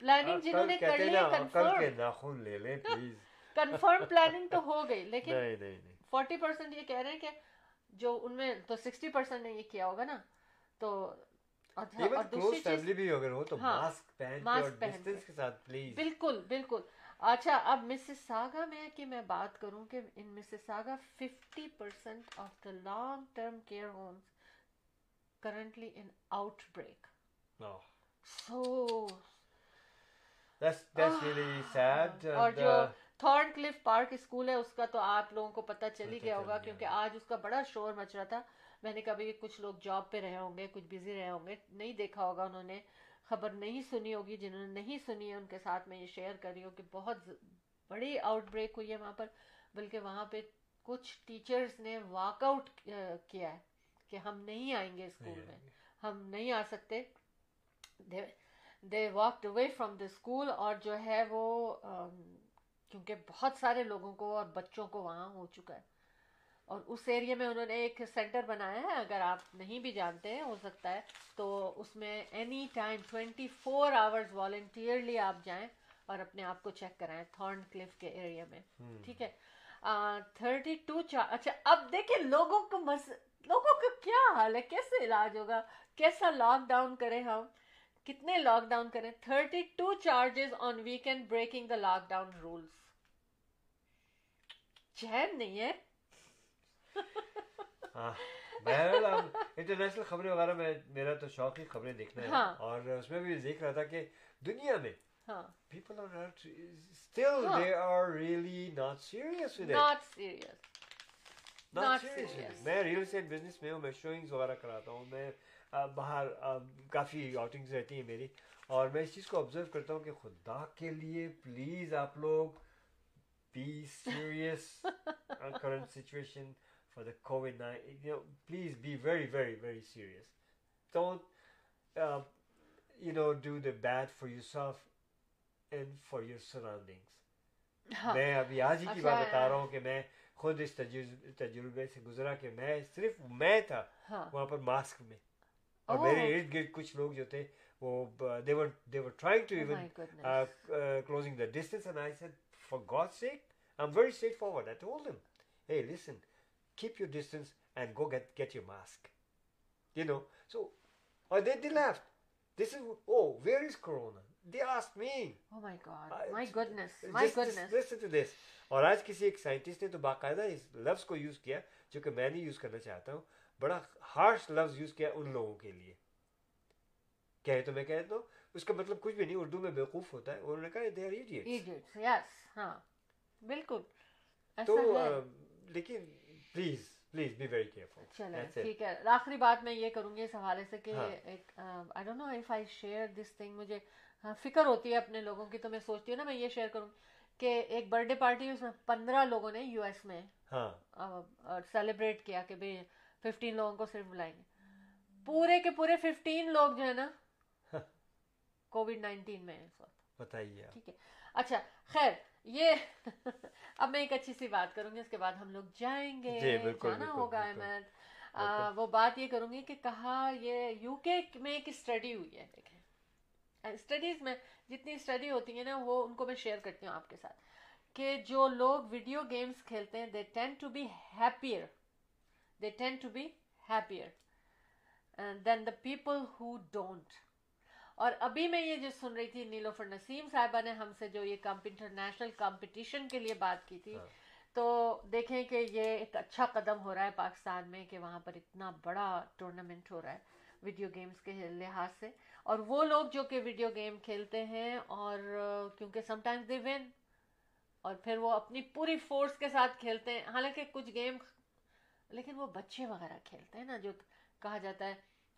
planning جنہوں نے کر لی کنفرم کنفرم پلاننگ تو ہو گئی لیکن فورٹی پرسینٹ یہ کہہ رہے ہیں کہ جو ان میں تو سکسٹی پرسینٹ نے یہ کیا ہوگا نا تو ہاں، بالکل بالکل۔ اچھا اب مسز ساگا میں کہ میں بات کروں کہ in Mississauga fifty percent of the long term care homes currently in outbreak سو اور جو تھارن کلف پارک اسکول ہے اس کا تو آپ لوگوں کو پتہ چل ہی گیا ہوگا کیونکہ آج اس کا بڑا شور مچ رہا تھا۔ میں نے کبھی کچھ لوگ جاب پہ رہے ہوں گے کچھ بزی رہے ہوں گے نہیں دیکھا ہوگا انہوں نے۔ خبر نہیں سنی ہوگی جنہوں نے نہیں سنی ہے ان کے ساتھ میں یہ شیئر کر رہی ہوں کہ بہت بڑی آؤٹ بریک ہوئی ہے وہاں پر۔ بلکہ وہاں پہ کچھ ٹیچرز نے واک آؤٹ کیا ہے کہ ہم نہیں آئیں گے اسکول میں۔ ہم نہیں آ سکتے۔ They walked away from the school اور جو ہے وہ کیونکہ بہت سارے لوگوں کو اور بچوں کو وہاں ہو چکا ہے۔ اور اس ایریے میں انہوں نے ایک سینٹر بنایا ہے اگر آپ نہیں بھی جانتے ہیں ہو سکتا ہے۔ تو اس میں anytime twenty four hours voluntarily آپ جائیں اور اپنے آپ کو چیک کرائیں تھارن کلف کے ایریا میں۔ ٹھیک ہے۔ تھرٹی ٹو چار اچھا اب دیکھیں لوگوں کو مز لوگوں کا کیا حال ہے؟ کیسے علاج ہوگا؟ کیسا لاک ڈاؤن کریں ہم؟ کتنے لاک ڈاؤن کریں؟ Thirty two charges on weekend breaking the lockdown rules چین نہیں ہے انٹرنیشنل خبریں وغیرہ میں میرا تو شوق ہی خبریں دیکھنا ہے اور اس میں بھی دیکھ رہا تھا کہ دنیا میں people are not still they are really not serious with not serious میں ریئل اسٹیٹ بزنس میں ہوں میں وغیرہ کراتا ہوں میں باہر کافی آؤٹنگز رہتی ہیں میری اور میں اس چیز کو آبزرو کرتا ہوں کہ خدا کے لیے پلیز آپ لوگ be serious on current situation for the COVID nineteen. You know, please be very, very, very serious. Don't, uh, you know, do the bad for yourself and for your surroundings. میں ابھی آج ہی کی بات بتا رہا ہوں کہ میں خود اس تجربے سے گزرا کہ میں صرف میں تھا وہاں پر ماسک میں اور میرے ارد گرد کچھ لوگ جو تھے وہ they were trying to even closing the distance and I said for God's sake I'm very straightforward I told them hey listen keep your distance and go get get your mask you know so or they, they laughed this is oh where is corona they asked me Oh my God. Uh, My just- goodness. My just, just goodness. listen to this اور آج کسی ایک scientist نے تو باقاعدہ اس لفظ کو use کیا جو کہ میں نہیں یوز کرنا چاہتا ہوں بڑا ہارش لفظ یوز کیا ان لوگوں کے لیے کہے تو میں کہتا ہوں اس کا مطلب کچھ بھی نہیں اردو میں بیوقوف ہوتا ہے۔ انہوں نے کہا دے آر ایڈیٹس. Yes. ہاں۔ بالکل۔ تو لیکن please please be very careful چلے ٹھیک ہے۔ آخری بات میں یہ کروں گی اس حوالے سے کہ ہاں۔ ایک I don't know if I share this thing مجھے ہاں، فکر ہوتی ہے اپنے لوگوں کی تو میں سوچتی ہوں نا میں یہ شیئر کروں کہ ایک برتھ ڈے پارٹی اس میں پندرہ لوگوں نے یو ایس میں ہاں۔ سیلیبریٹ کیا کہ بھائی ففٹین لوگوں کو صرف بلائیں گے۔ پورے کے پورے ففٹین لوگ جو ہے نا کووڈ نائنٹین میں اس وقت۔ بتائیے ٹھیک ہے۔ اچھا خیر یہ اب میں ایک اچھی سی بات کروں گی اس کے بعد ہم لوگ جائیں گے جی، جانا ہوگا احمد۔ وہ بات یہ کروں گی کہ کہا یہ یو کے میں ایک اسٹڈی ہوئی ہے دیکھیں۔ اسٹڈیز میں جتنی اسٹڈی ہوتی ہیں نا وہ ان کو میں شیئر کرتی ہوں آپ کے ساتھ۔ کہ جو لوگ ویڈیو گیمز کھیلتے ہیں they tend to be happier they tend to be happier than the people who don't اور ابھی میں یہ جو سن رہی تھی نیلوفر نسیم صاحبہ نے ہم سے جو یہ انٹرنیشنل کمپٹیشن کے لیے بات کی تھی ہاں۔ تو دیکھیں کہ یہ ایک اچھا قدم ہو رہا ہے پاکستان میں کہ وہاں پر اتنا بڑا ٹورنامنٹ ہو رہا ہے ویڈیو گیمز کے لحاظ سے اور وہ لوگ جو کہ ویڈیو گیم کھیلتے ہیں اور کیونکہ سم ٹائمز دے ون اور پھر وہ اپنی پوری فورس کے ساتھ کھیلتے ہیں حالانکہ کچھ گیم لیکن وہ بچے وغیرہ کھیلتے ہیں نا جو کہا جاتا ہے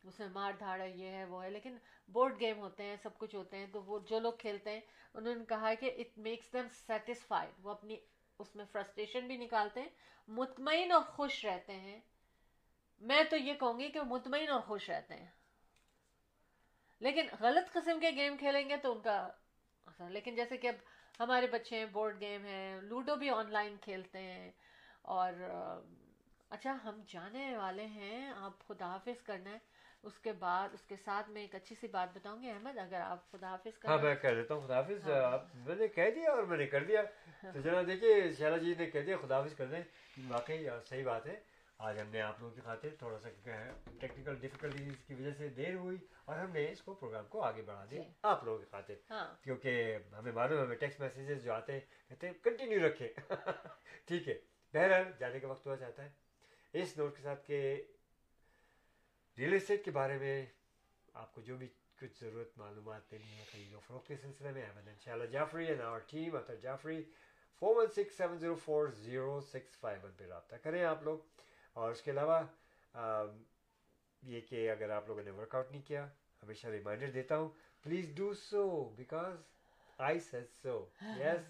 اس میں مار دھاڑ ہے، یہ ہے، وہ ہے۔ لیکن بورڈ گیم ہوتے ہیں، سب کچھ ہوتے ہیں۔ تو وہ جو لوگ کھیلتے ہیں، انہوں نے کہا کہ اٹ میکس دیم سیٹسفائڈ وہ اپنی اس میں فرسٹریشن بھی نکالتے ہیں، مطمئن اور خوش رہتے ہیں۔ میں تو یہ کہوں گی کہ وہ مطمئن اور خوش رہتے ہیں۔ لیکن غلط قسم کے گیم کھیلیں گے تو ان کا لیکن جیسے کہ اب ہمارے بچے ہیں بورڈ گیم ہیں، لوڈو بھی آن لائن کھیلتے ہیں۔ اور اچھا ہم جانے والے ہیں، آپ خدا حافظ کرنا ہے۔ اس کے بعد اس کے ساتھ میں ایک اچھی سی بات بتاؤں گی احمد اگر آپ خدا حافظ ہاں میں کہہ دیتا ہوں خداحافظ ہاں۔ آپ میں نے کہہ دیا اور میں نے کر دیا۔ تو جناب دیکھیے شیلا جی نے کہہ دیا خداحافظ کر دیں۔ واقعی صحیح بات ہے۔ آج ہم نے آپ لوگوں کی خاطر تھوڑا سا ٹیکنیکل ڈفیکلٹیز کی وجہ سے دیر ہوئی اور ہم نے اس کو پروگرام کو آگے بڑھا دیا جی۔ آپ لوگوں کی خاطر۔ ہاں۔ کیونکہ ہمیں معلوم ہے ہمیں ٹیکسٹ میسیجز جو آتے ہیں کہتے ہیں کنٹینیو رکھیں۔ ٹھیک ہے۔ بہرحال جانے کا وقت ہوا جاتا ہے۔ اس نوٹ کے ساتھ کہ ریئل اسٹیٹ کے بارے میں آپ کو جو بھی کچھ ضرورت معلومات دینی ہے خرید و فروخت کے سلسلے میں احمد انشاءاللہ Jafri and our team Athar Jafri four one six seven zero four zero six five one پہ رابطہ کریں آپ لوگ۔ اور اس کے علاوہ یہ کہ اگر آپ لوگوں نے ورک آؤٹ نہیں کیا ہمیشہ ریمائنڈر دیتا ہوں please do so because I says so yes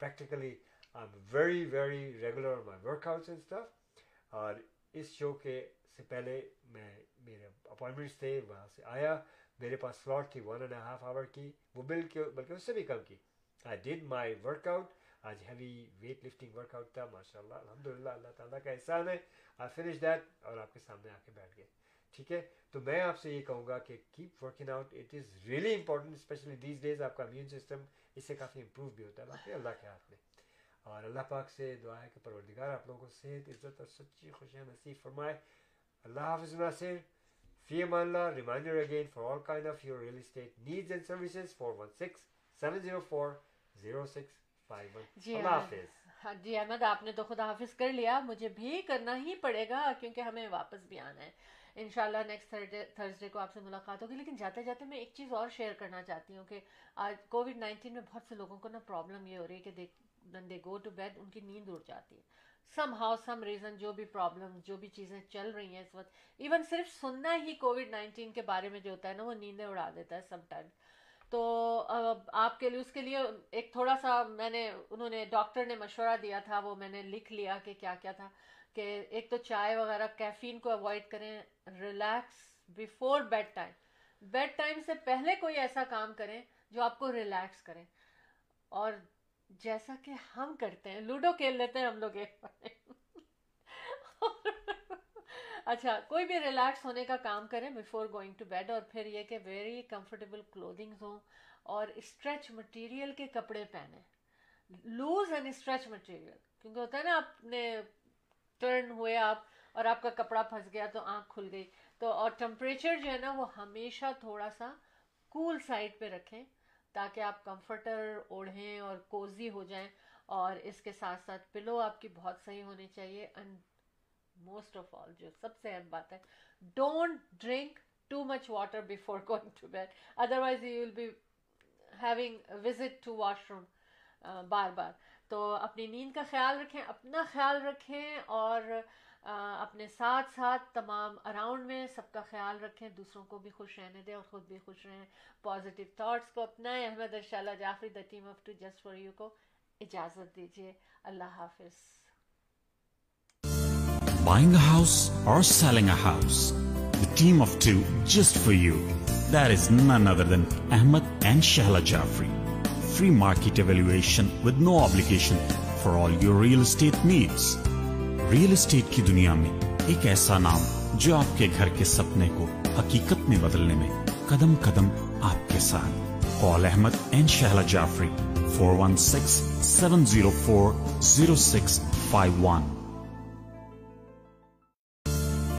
practically I am very very regular my workouts and stuff اور اس شو کے سے پہلے میں میرے اپوائنٹمنٹس تھے، وہاں سے آیا، میرے پاس سلاٹ تھی ون اینڈ ہاف آور کی، وہ بل کے بلکہ اس سے بھی کم کی۔ I did my workout آج heavy weight lifting workout تھا ماشاء اللہ الحمد للہ اللہ تعالیٰ کا احسان ہے۔ آئی فنش دیٹ اور آپ کے سامنے آ کے بیٹھ گئے۔ ٹھیک ہے؟ تو میں آپ سے یہ کہوں گا کہ keep working out it is really important specially these days آپ کا امیون سسٹم اس سے کافی امپروو بھی ہوتا ہے۔ باقی اللہ کے ہاتھ میں۔ اور اللہ پاک سے دعا ہے کہ پروردگار آپ لوگوں کو صحت، عزت اور سچی خوشیاں نصیب فرمائے۔ اللہ حافظ ناصر فی امان اللہ reminder again for all kind of your real estate needs and services four one six seven zero four zero six five one جی احمد آپ نے تو خدا حافظ کر لیا. مجھے بھی کرنا ہی پڑے گا کیونکہ ہمیں واپس بھی آنا ہے. انشاءاللہ نیکسٹ تھرسڈے کو آپ سے ملاقات ہوگی. لیکن جاتے جاتے میں ایک چیز اور شیئر کرنا چاہتی ہوں کہ آج کووڈ نائنٹین میں بہت سے لوگوں کو نا پرابلم یہ ہو رہی ہے کہ دیکھ دے گو ٹو بیڈ ان کی نیند اڑ جاتی ہے. سم ہاؤ سم ریزن جو بھی پرابلم جو بھی چیزیں چل رہی ہیں اس وقت ایون صرف سننا ہی کووڈ نائنٹین کے بارے میں جو ہوتا ہے نا، وہ نیندیں اڑا دیتا ہے سم ٹائم تو آپ کے لیے، اس کے لیے ایک تھوڑا سا میں نے، انہوں نے ڈاکٹر نے مشورہ دیا تھا، وہ میں نے لکھ لیا کہ کیا کیا تھا، کہ ایک تو چائے وغیرہ کیفین کو اوائڈ کریں relax before bed time bed time سے پہلے کوئی ایسا کام کریں جو آپ کو ریلیکس کریں. اور جیسا کہ ہم کرتے ہیں، لوڈو کھیل لیتے ہیں ہم لوگ ایک اچھا کوئی بھی ریلیکس ہونے کا کام کریں بفور گوئنگ ٹو بیڈ اور پھر یہ کہ ویری کمفرٹیبل کلودنگز ہوں اور اسٹریچ مٹیریل کے کپڑے پہنیں لوز اینڈ اسٹریچ مٹیریل کیونکہ ہوتا ہے نا آپ نے ٹرن ہوئے آپ اور آپ کا کپڑا پھنس گیا تو آنکھ کھل گئی۔ تو اور ٹمپریچر جو ہے نا وہ ہمیشہ تھوڑا سا کول سائڈ پہ رکھیں۔ تاکہ آپ کمفرٹر اوڑھیں اور کوزی ہو جائیں اور اس کے ساتھ ساتھ پلو آپ کی بہت صحیح ہونی چاہیے اینڈ موسٹ آف آل جو سب سے اہم بات ہے don't drink too much water before going to bed otherwise you will be having visit to washroom بار بار تو اپنی نیند کا خیال رکھیں، اپنا خیال رکھیں اور اپنے ساتھ ساتھ تمام اراؤنڈ میں سب کا خیال رکھیں، دوسروں کو بھی خوش رہنے دیں اور خود بھی خوش رہیں پازیٹیو تھاٹس کو اپنائیں Ahmad ارشالہ Jafri the team of two just for you کو اجازت دیجیے اللہ حافظ Buying a house or selling a house. The team of two just for you. That is none other than Ahmed and Shahla Jafri. Free market evaluation with no obligation for all your real estate needs. Real estate کی دنیا میں ایک ایسا نام جو آپ کے گھر کے سپنے کو حقیقت میں بدلنے میں قدم قدم آپ کے ساتھ۔ پال Ahmad and Shehla Jafri four one six seven zero four zero six five one